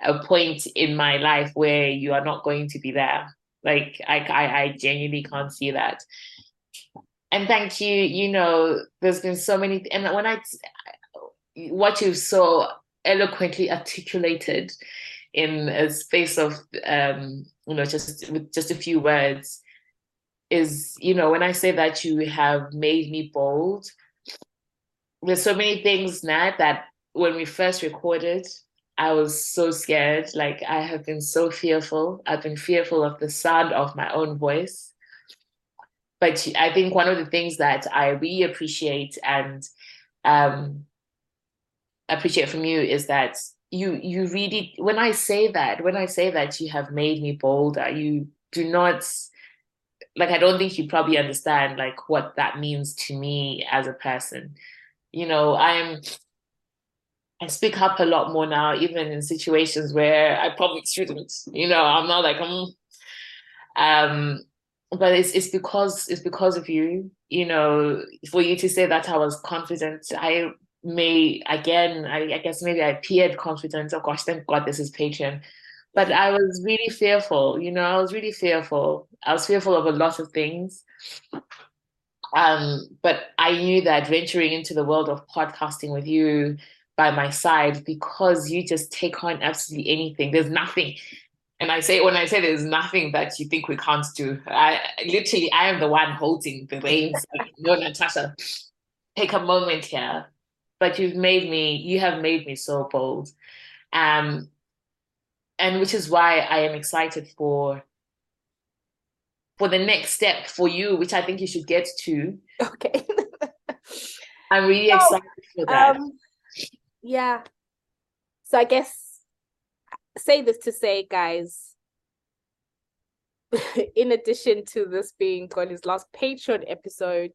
a point in my life where you are not going to be there. Like i i, I genuinely can't see that. And thank you you know there's been so many and when i what you've so eloquently articulated in a space of um, you know just with just a few words is you know when i say that you have made me bold there's so many things now that when we first recorded I was so scared. Like I have been so fearful. I've been fearful of the sound of my own voice. But I think one of the things that I really appreciate and um, appreciate from you is that you you really when I say that when I say that you have made me bolder, you do not like I don't think you probably understand like what that means to me as a person. You know, I'm I speak up a lot more now, even in situations where I probably shouldn't. You know, I'm not like um, um, but it's it's because it's because of you. You know, for you to say that I was confident, I may again, I, I guess maybe I appeared confident. Oh gosh, thank God this is Patreon. But I was really fearful. You know, I was really fearful. I was fearful of a lot of things. Um, but I knew that venturing into the world of podcasting with you by my side because you just take on absolutely anything. There's nothing. And I say when I say there's nothing that you think we can't do, I literally I am the one holding the reins. no, Natasha, take a moment here. But you've made me, you have made me so bold. Um, and which is why I am excited for for the next step for you, which I think you should get to. Okay. I'm really so, excited for that. Um, yeah. So I guess say this to say, guys, in addition to this being Tony's last Patreon episode,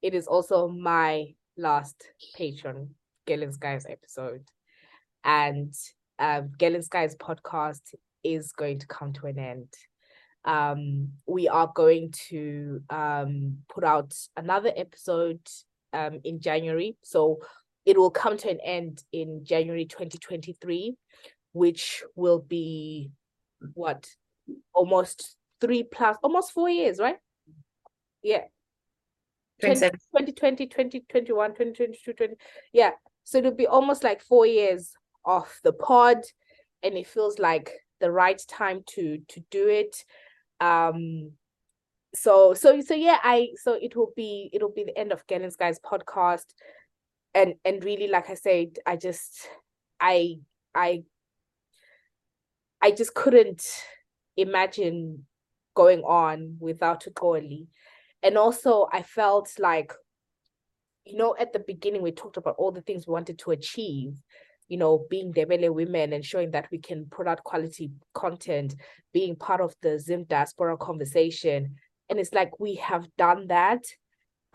it is also my last Patreon Galen Skies episode. And um, Galen Skies podcast is going to come to an end. Um, we are going to um, put out another episode um, in January. So it will come to an end in January 2023, which will be what almost three plus almost four years, right? Yeah. 2020, 2021, 2022, 20, yeah. So it'll be almost like four years of the pod, and it feels like the right time to to do it. Um so so so yeah, I so it will be it'll be the end of Galen's Guys podcast and and really like i said i just i i i just couldn't imagine going on without Uxoli. And also i felt like you know at the beginning we talked about all the things we wanted to achieve you know being Ndebele women and showing that we can put out quality content being part of the zim diaspora conversation and it's like we have done that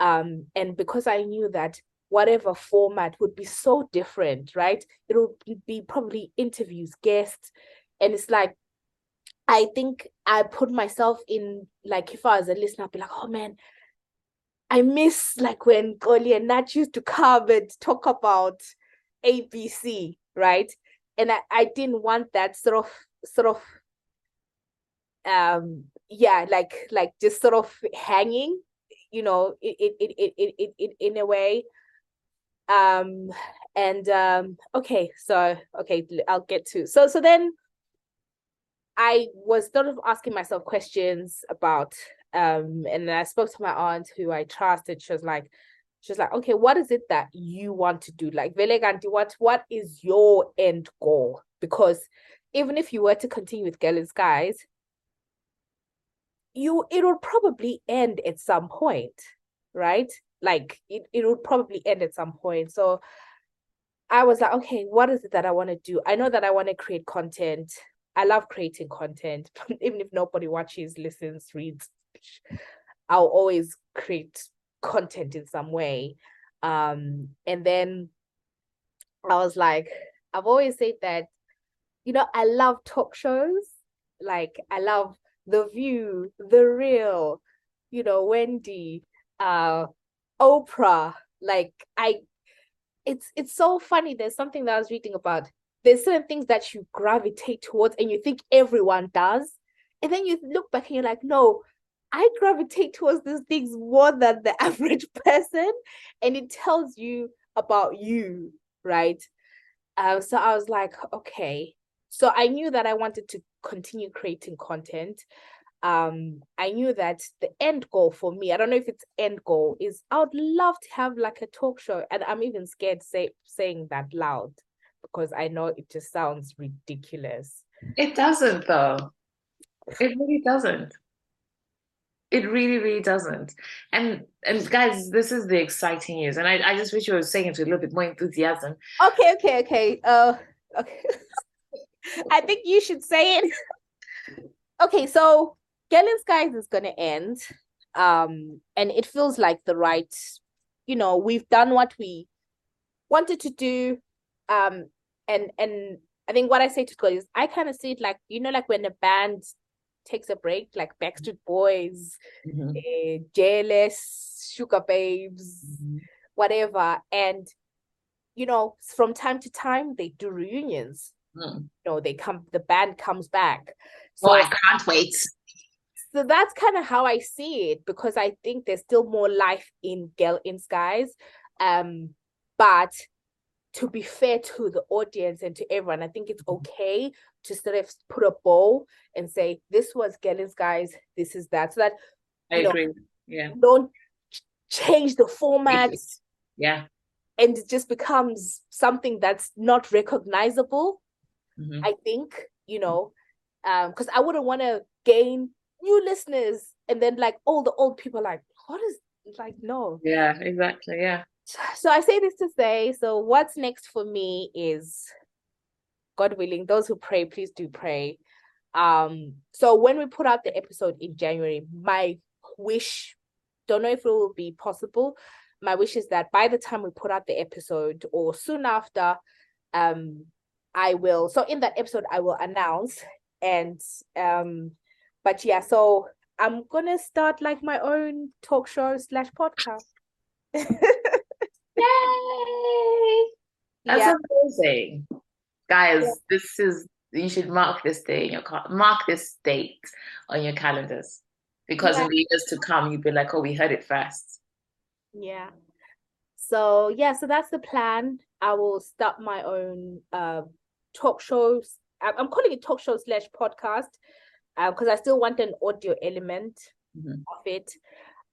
um and because i knew that whatever format would be so different, right? It'll be probably interviews, guests. And it's like, I think I put myself in, like, if I was a listener, I'd be like, oh man, I miss like when Goli and Nat used to come and talk about ABC, right? And I, I didn't want that sort of, sort of, um, yeah, like, like just sort of hanging, you know, it, it, it, it, it, it, it in a way um and um okay so okay i'll get to so so then i was sort of asking myself questions about um and i spoke to my aunt who i trusted. She was like she was like okay what is it that you want to do? Like veleganti what what is your end goal? Because even if you were to continue with Galen's Guys you it will probably end at some point right? Like it, it would probably end at some point. So i was like okay what is it that i want to do? I know that i want to create content i love creating content even if nobody watches listens reads i'll always create content in some way um and then i was like i've always said that you know i love talk shows like i love the view the real you know wendy uh Oprah. Like I it's it's so funny. There's something that I was reading about. There's certain things that you gravitate towards and you think everyone does. And then you look back and you're like, no, I gravitate towards these things more than the average person. And it tells you about you, right? Um, so I was like, okay. So I knew that I wanted to continue creating content um i knew that the end goal for me i don't know if it's end goal is i would love to have like a talk show and i'm even scared say saying that loud because I know it just sounds ridiculous. It doesn't though. It really doesn't. It really, really doesn't. And and guys, this is the exciting news. And I, I just wish you were saying it with a little bit more enthusiasm. Okay, okay, okay. Uh okay. I think you should say it. okay, so Girl Skies is gonna end. Um, and it feels like the right, you know, we've done what we wanted to do. Um, and and I think what I say to girls is I kind of see it like, you know, like when a band takes a break, like Backstreet Boys, mm-hmm. uh, JLS, Sugababes, mm-hmm. whatever. And, you know, from time to time, they do reunions. Mm. You know, they come, the band comes back. So oh, I can't wait. So that's kind of how I see it because I think there's still more life in Girl in Skies. Um, but to be fair to the audience and to everyone, I think it's mm-hmm. okay to sort of put a bow and say, this was Girl guys, this is that. So that I agree. Know, yeah. Don't change the format. Yeah. And it just becomes something that's not recognizable. Mm-hmm. I think, you know, um, because I wouldn't want to gain new listeners and then like all the old people like, what is like no. Yeah, exactly. Yeah so I say this to say, so what's next for me is God willing, those who pray, please do pray. Um, so when we put out the episode in January, my wish, don't know if it will be possible. My wish is that by the time we put out the episode or soon after, um, I will so in that episode I will announce and um but yeah, so I'm gonna start like my own talk show slash podcast. Yay! That's yeah. amazing. Guys, yeah. this is you should mark this day in your car mark this date on your calendars. Because yeah. in the years to come you'll be like, oh, we heard it first. Yeah. So yeah, so that's the plan. I will start my own uh, talk shows. I'm calling it talk show slash podcast because uh, I still want an audio element mm-hmm. of it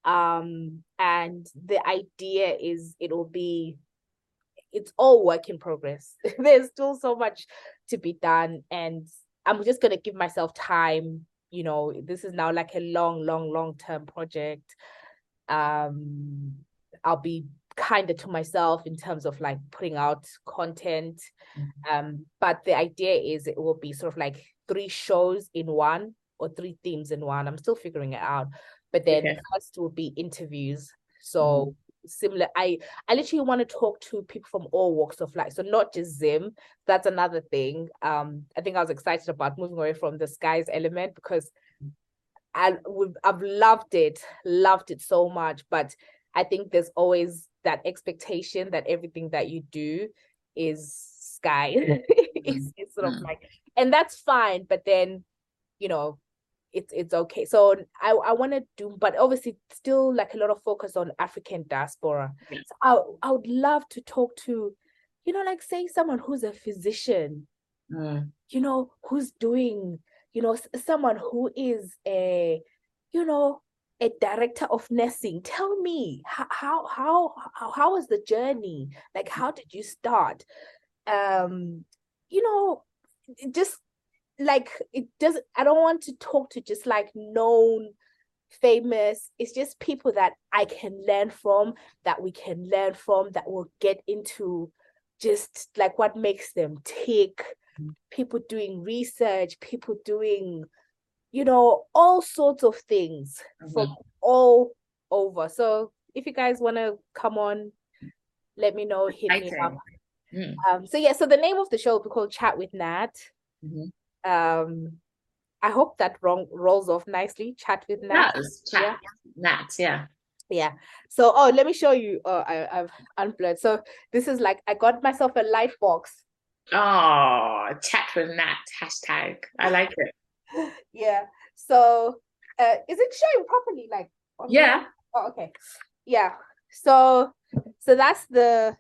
um and the idea is it'll be it's all work in progress. There's still so much to be done and i'm just going to give myself time you know this is now like a long long long term project. Um i'll be kinder to myself in terms of like putting out content. Mm-hmm. um but the idea is it will be sort of like three shows in one or three themes in one. I'm still figuring it out but then okay. first will be interviews. So mm-hmm. similar, I I literally want to talk to people from all walks of life. So not just Zim. That's another thing. Um, I think I was excited about moving away from the skies element because I would I've loved it, loved it so much. But I think there's always that expectation that everything that you do is sky. it's, it's sort of mm. like, and that's fine. But then, you know, it's it's okay. So I I want to do, but obviously still like a lot of focus on African diaspora. So I I would love to talk to, you know, like say someone who's a physician, mm. you know, who's doing, you know, someone who is a, you know, a director of nursing. Tell me how how how how, how was the journey? Like how did you start? Um, you know, just like it does i don't want to talk to just like known famous it's just people that i can learn from that we can learn from that will get into just like what makes them tick mm. people doing research people doing you know all sorts of things mm-hmm. from all over so if you guys want to come on let me know hit me up mm. um so yeah so the name of the show will be called chat with nat mm-hmm um I hope that wrong rolls off nicely. Chat with Nat. Chat yeah. Nat, yeah. Yeah. So oh let me show you. Oh I, I've unblurred. So this is like I got myself a light box. Oh chat with Nat hashtag. I like it. yeah. So uh is it showing properly? Like yeah. Oh, okay. Yeah. So so that's the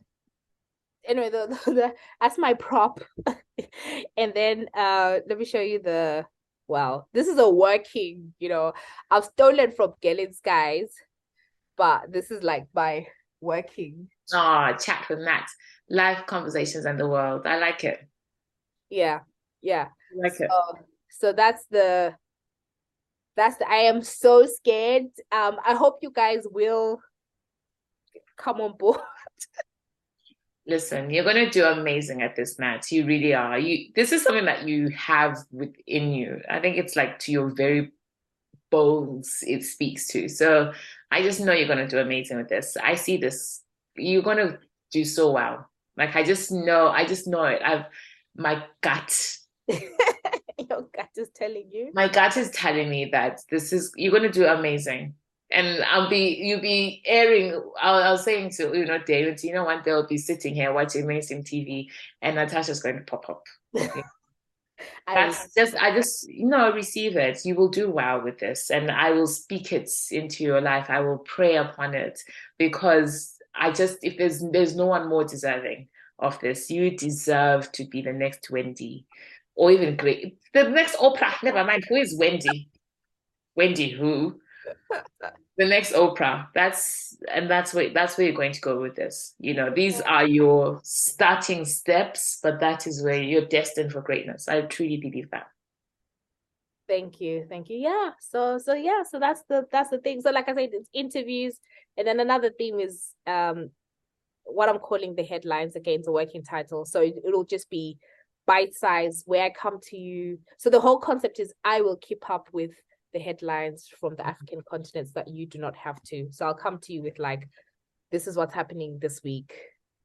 anyway, the, the, the, that's my prop. and then uh let me show you the well, this is a working, you know, I've stolen from in Skies, but this is like my working. Oh, chat with Nat. life conversations and the world. I like it. Yeah, yeah. I like so, it. So that's the that's the, I am so scared. Um, I hope you guys will come on board. Listen, you're going to do amazing at this, Nat. You really are. You. This is something that you have within you. I think it's like to your very bones. It speaks to. So I just know you're going to do amazing with this. I see this. You're going to do so well. Like I just know. I just know it. I've my gut. your gut is telling you. My gut is telling me that this is you're going to do amazing and I'll be you'll be airing. I was saying to you know David, you know one day I'll be sitting here watching mainstream TV, and Natasha's going to pop up. That's just I just you know receive it. You will do well with this, and I will speak it into your life. I will pray upon it because I just if there's there's no one more deserving of this. You deserve to be the next Wendy, or even great the next Oprah. Never mind who is Wendy. Wendy who? the next Oprah. That's and that's where that's where you're going to go with this. You know, these are your starting steps, but that is where you're destined for greatness. I truly believe that. Thank you, thank you. Yeah. So so yeah. So that's the that's the thing. So like I said, it's interviews, and then another theme is um what I'm calling the headlines again, the working title. So it, it'll just be bite size where I come to you. So the whole concept is I will keep up with the headlines from the African continents that you do not have to. So I'll come to you with like, this is what's happening this week,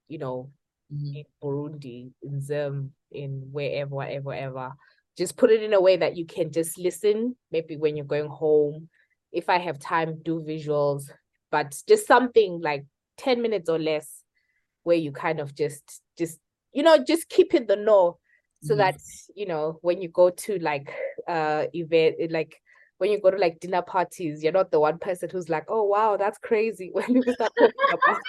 you know, mm-hmm. in Burundi, in Zim, in wherever, whatever, whatever. Just put it in a way that you can just listen, maybe when you're going home. If I have time, do visuals, but just something like 10 minutes or less where you kind of just just you know just keep in the know so mm-hmm. that you know when you go to like uh event like when you go to like dinner parties, you're not the one person who's like, "Oh wow, that's crazy." When people start talking about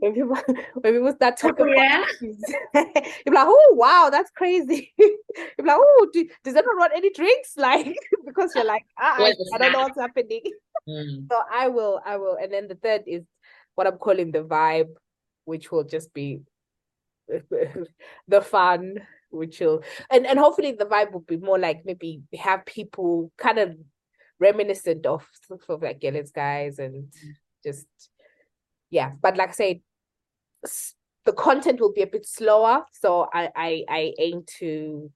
when people when people start talking oh, yeah. about you're like, "Oh wow, that's crazy." you're like, "Oh, do, does anyone want any drinks?" Like because you're like, ah, I, I don't know what's happening. Mm. So I will, I will, and then the third is what I'm calling the vibe, which will just be the fun which will and and hopefully the vibe will be more like maybe have people kind of reminiscent of sort of like Gillen's guys and mm. just yeah. But like I said, the content will be a bit slower, so I I, I aim to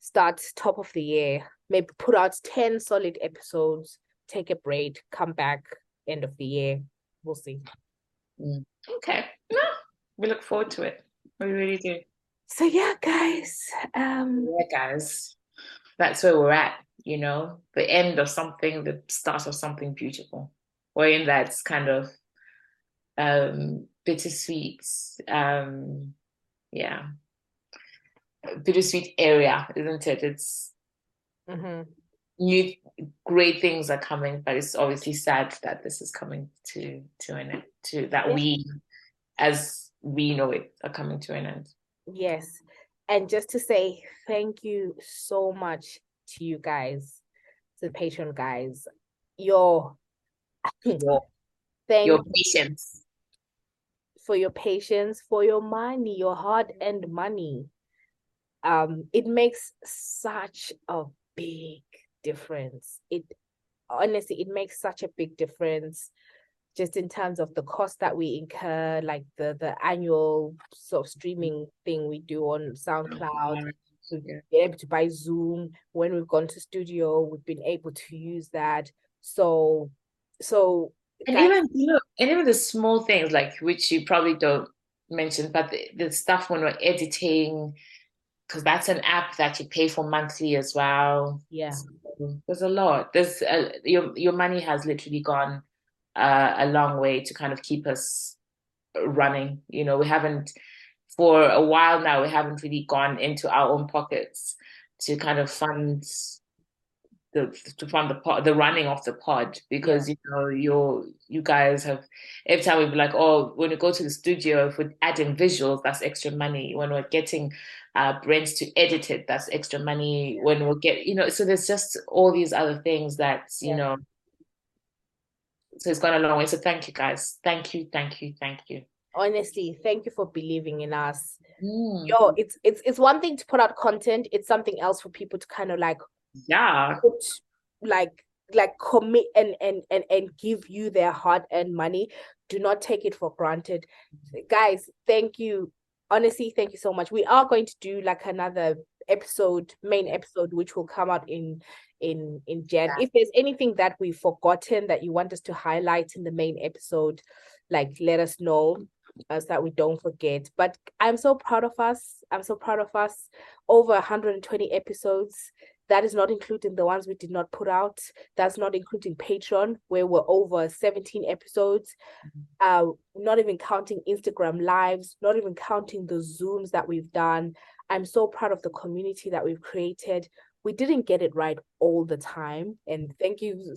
start top of the year, maybe put out ten solid episodes, take a break, come back end of the year. We'll see. Mm. Okay, no, we look forward to it. We really do. So yeah, guys. Um Yeah, guys. That's where we're at you know, the end of something, the start of something beautiful. Or in that kind of um, bittersweet, um, yeah, bittersweet area, isn't it? It's mm-hmm. new, great things are coming, but it's obviously sad that this is coming to to an end. To that we, as we know it, are coming to an end. Yes, and just to say thank you so much to you guys, to the Patreon guys, your your, thank your patience. For your patience, for your money, your hard earned money. Um, it makes such a big difference. It honestly, it makes such a big difference just in terms of the cost that we incur, like the the annual sort of streaming thing we do on SoundCloud, We've been able to buy Zoom. When we've gone to studio, we've been able to use that. So, so and that, even you know, and even the small things like which you probably don't mention, but the, the stuff when we're editing, because that's an app that you pay for monthly as well. Yeah, so there's a lot. There's a, your your money has literally gone uh, a long way to kind of keep us running. You know, we haven't for a while now, we haven't really gone into our own pockets to kind of fund the to fund the pod, the running of the pod because you know you you guys have every time we'd be like oh when we go to the studio if we're adding visuals that's extra money. When we're getting uh brands to edit it that's extra money. Yeah. when we'll get you know so there's just all these other things that you yeah. know so it's gone a long way. So thank you guys. Thank you thank you thank you honestly, thank you for believing in us. Mm. Yo, it's it's it's one thing to put out content, it's something else for people to kind of like Yeah. put like like commit and and and and give you their hard earned money do not take it for granted guys thank you honestly thank you so much we are going to do like another episode main episode which will come out in in in jan Yeah. if there's anything that we've forgotten that you want us to highlight in the main episode like let us know so that we don't forget but i'm so proud of us i'm so proud of us over 120 episodes that is not including the ones we did not put out. That's not including Patreon, where we're over 17 episodes. Uh, not even counting Instagram lives, not even counting the Zooms that we've done. I'm so proud of the community that we've created. We didn't get it right all the time. And thank you.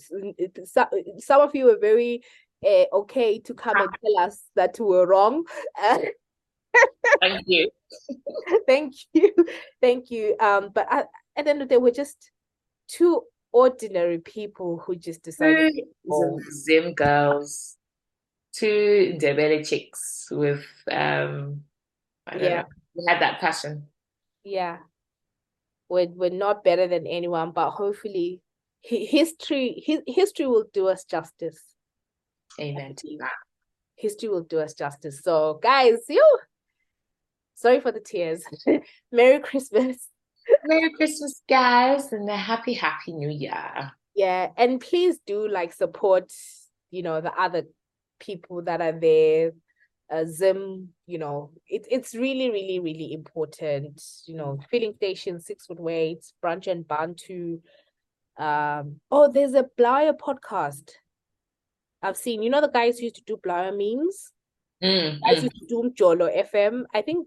Some, some of you were very uh, okay to come and tell us that we were wrong. Thank you. thank you thank you um but at, at the end of the day we're just two ordinary people who just decided Two. Zim girls, two Ndebele chicks with um I don't Yeah. know. We had that passion. yeah we're, we're not better than anyone but hopefully history hi- history will do us justice Amen to that. history will do us justice. So guys you. Sorry for the tears. Merry christmas. Merry Christmas, guys, and a happy, happy new year. yeah and please do like support you know the other people that are there. Uh, zim you know it, it's really really really important you know filling station six foot weights brunch and bantu. Um oh there's a blyer podcast i've seen you know the guys who used to do blyer memes Mm, guys mm. used to do jolo fm i think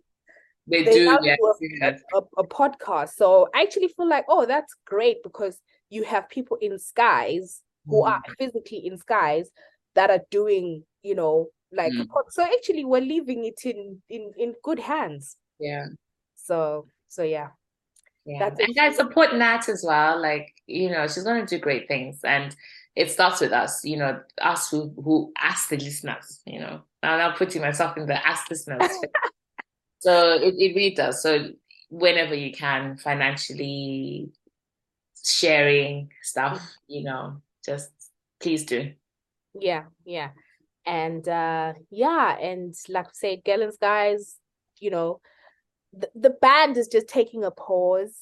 They they do, do a, a, a podcast so i actually feel like oh that's great because you have people in skies who Mm. are physically in skies that are doing you know like Mm. so actually we're leaving it in in in good hands Yeah. so so yeah Yeah. That's and guys, support Nat as well. Like, you know, she's gonna do great things. And it starts with us, you know, us who who ask the listeners, you know. I'm now putting myself in the ask the listeners. so it, it really does. So whenever you can, financially sharing stuff, you know, just please do. yeah yeah and uh yeah and like I said Gellens guys you know the, the band is just taking a pause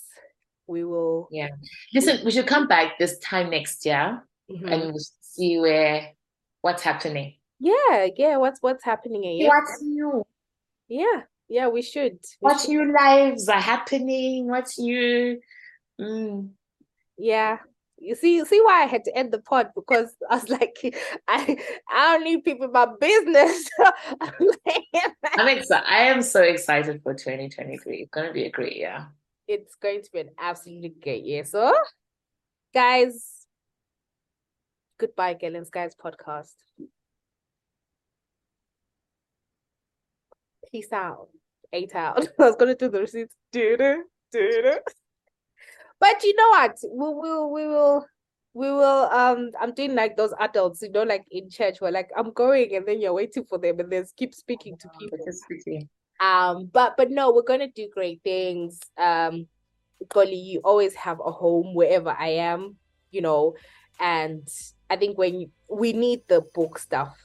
we will Yeah. Listen, we should come back this time next year Mhm. and see where what's happening. yeah yeah what's what's happening here What's new? yeah yeah we should we What should. new lives are happening? What's new? Mm. Yeah. You see, you see why I had to end the pod because I was like, I I don't need people in my business. I'm excited. I am so excited for 2023. It's going to be a great year. it's going to be an absolutely great year. So, guys, goodbye, Gellens Guys podcast. Peace out. Eight out. I was gonna do the receipts. But you know what? We will we will we will um I'm doing like those adults, you know, like in church where like I'm going and then you're waiting for them and then keep speaking to people. Um, but but no, we're gonna do great things. Um, Goli, you always have a home wherever I am, you know, and I think when you, we need the book stuff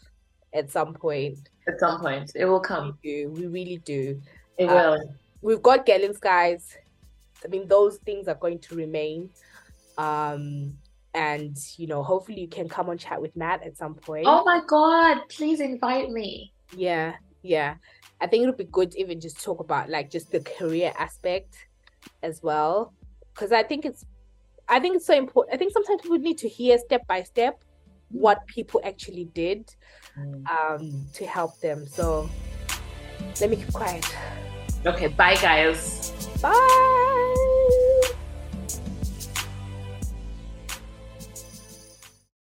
at some point, At some point, it will we come. do, we really do. It Uh, will. We've got Gallon Skies. I mean, those things are going to remain. Um, and you know, hopefully you can come on chat with Nat at some point. Oh my God, please invite me. Yeah, yeah. I think it would be good to even just talk about like just the career aspect as well. Because I think it's I think it's so important. I think sometimes people need to hear step by step what people actually did um to help them. So let me keep quiet. Okay, bye, guys. Bye.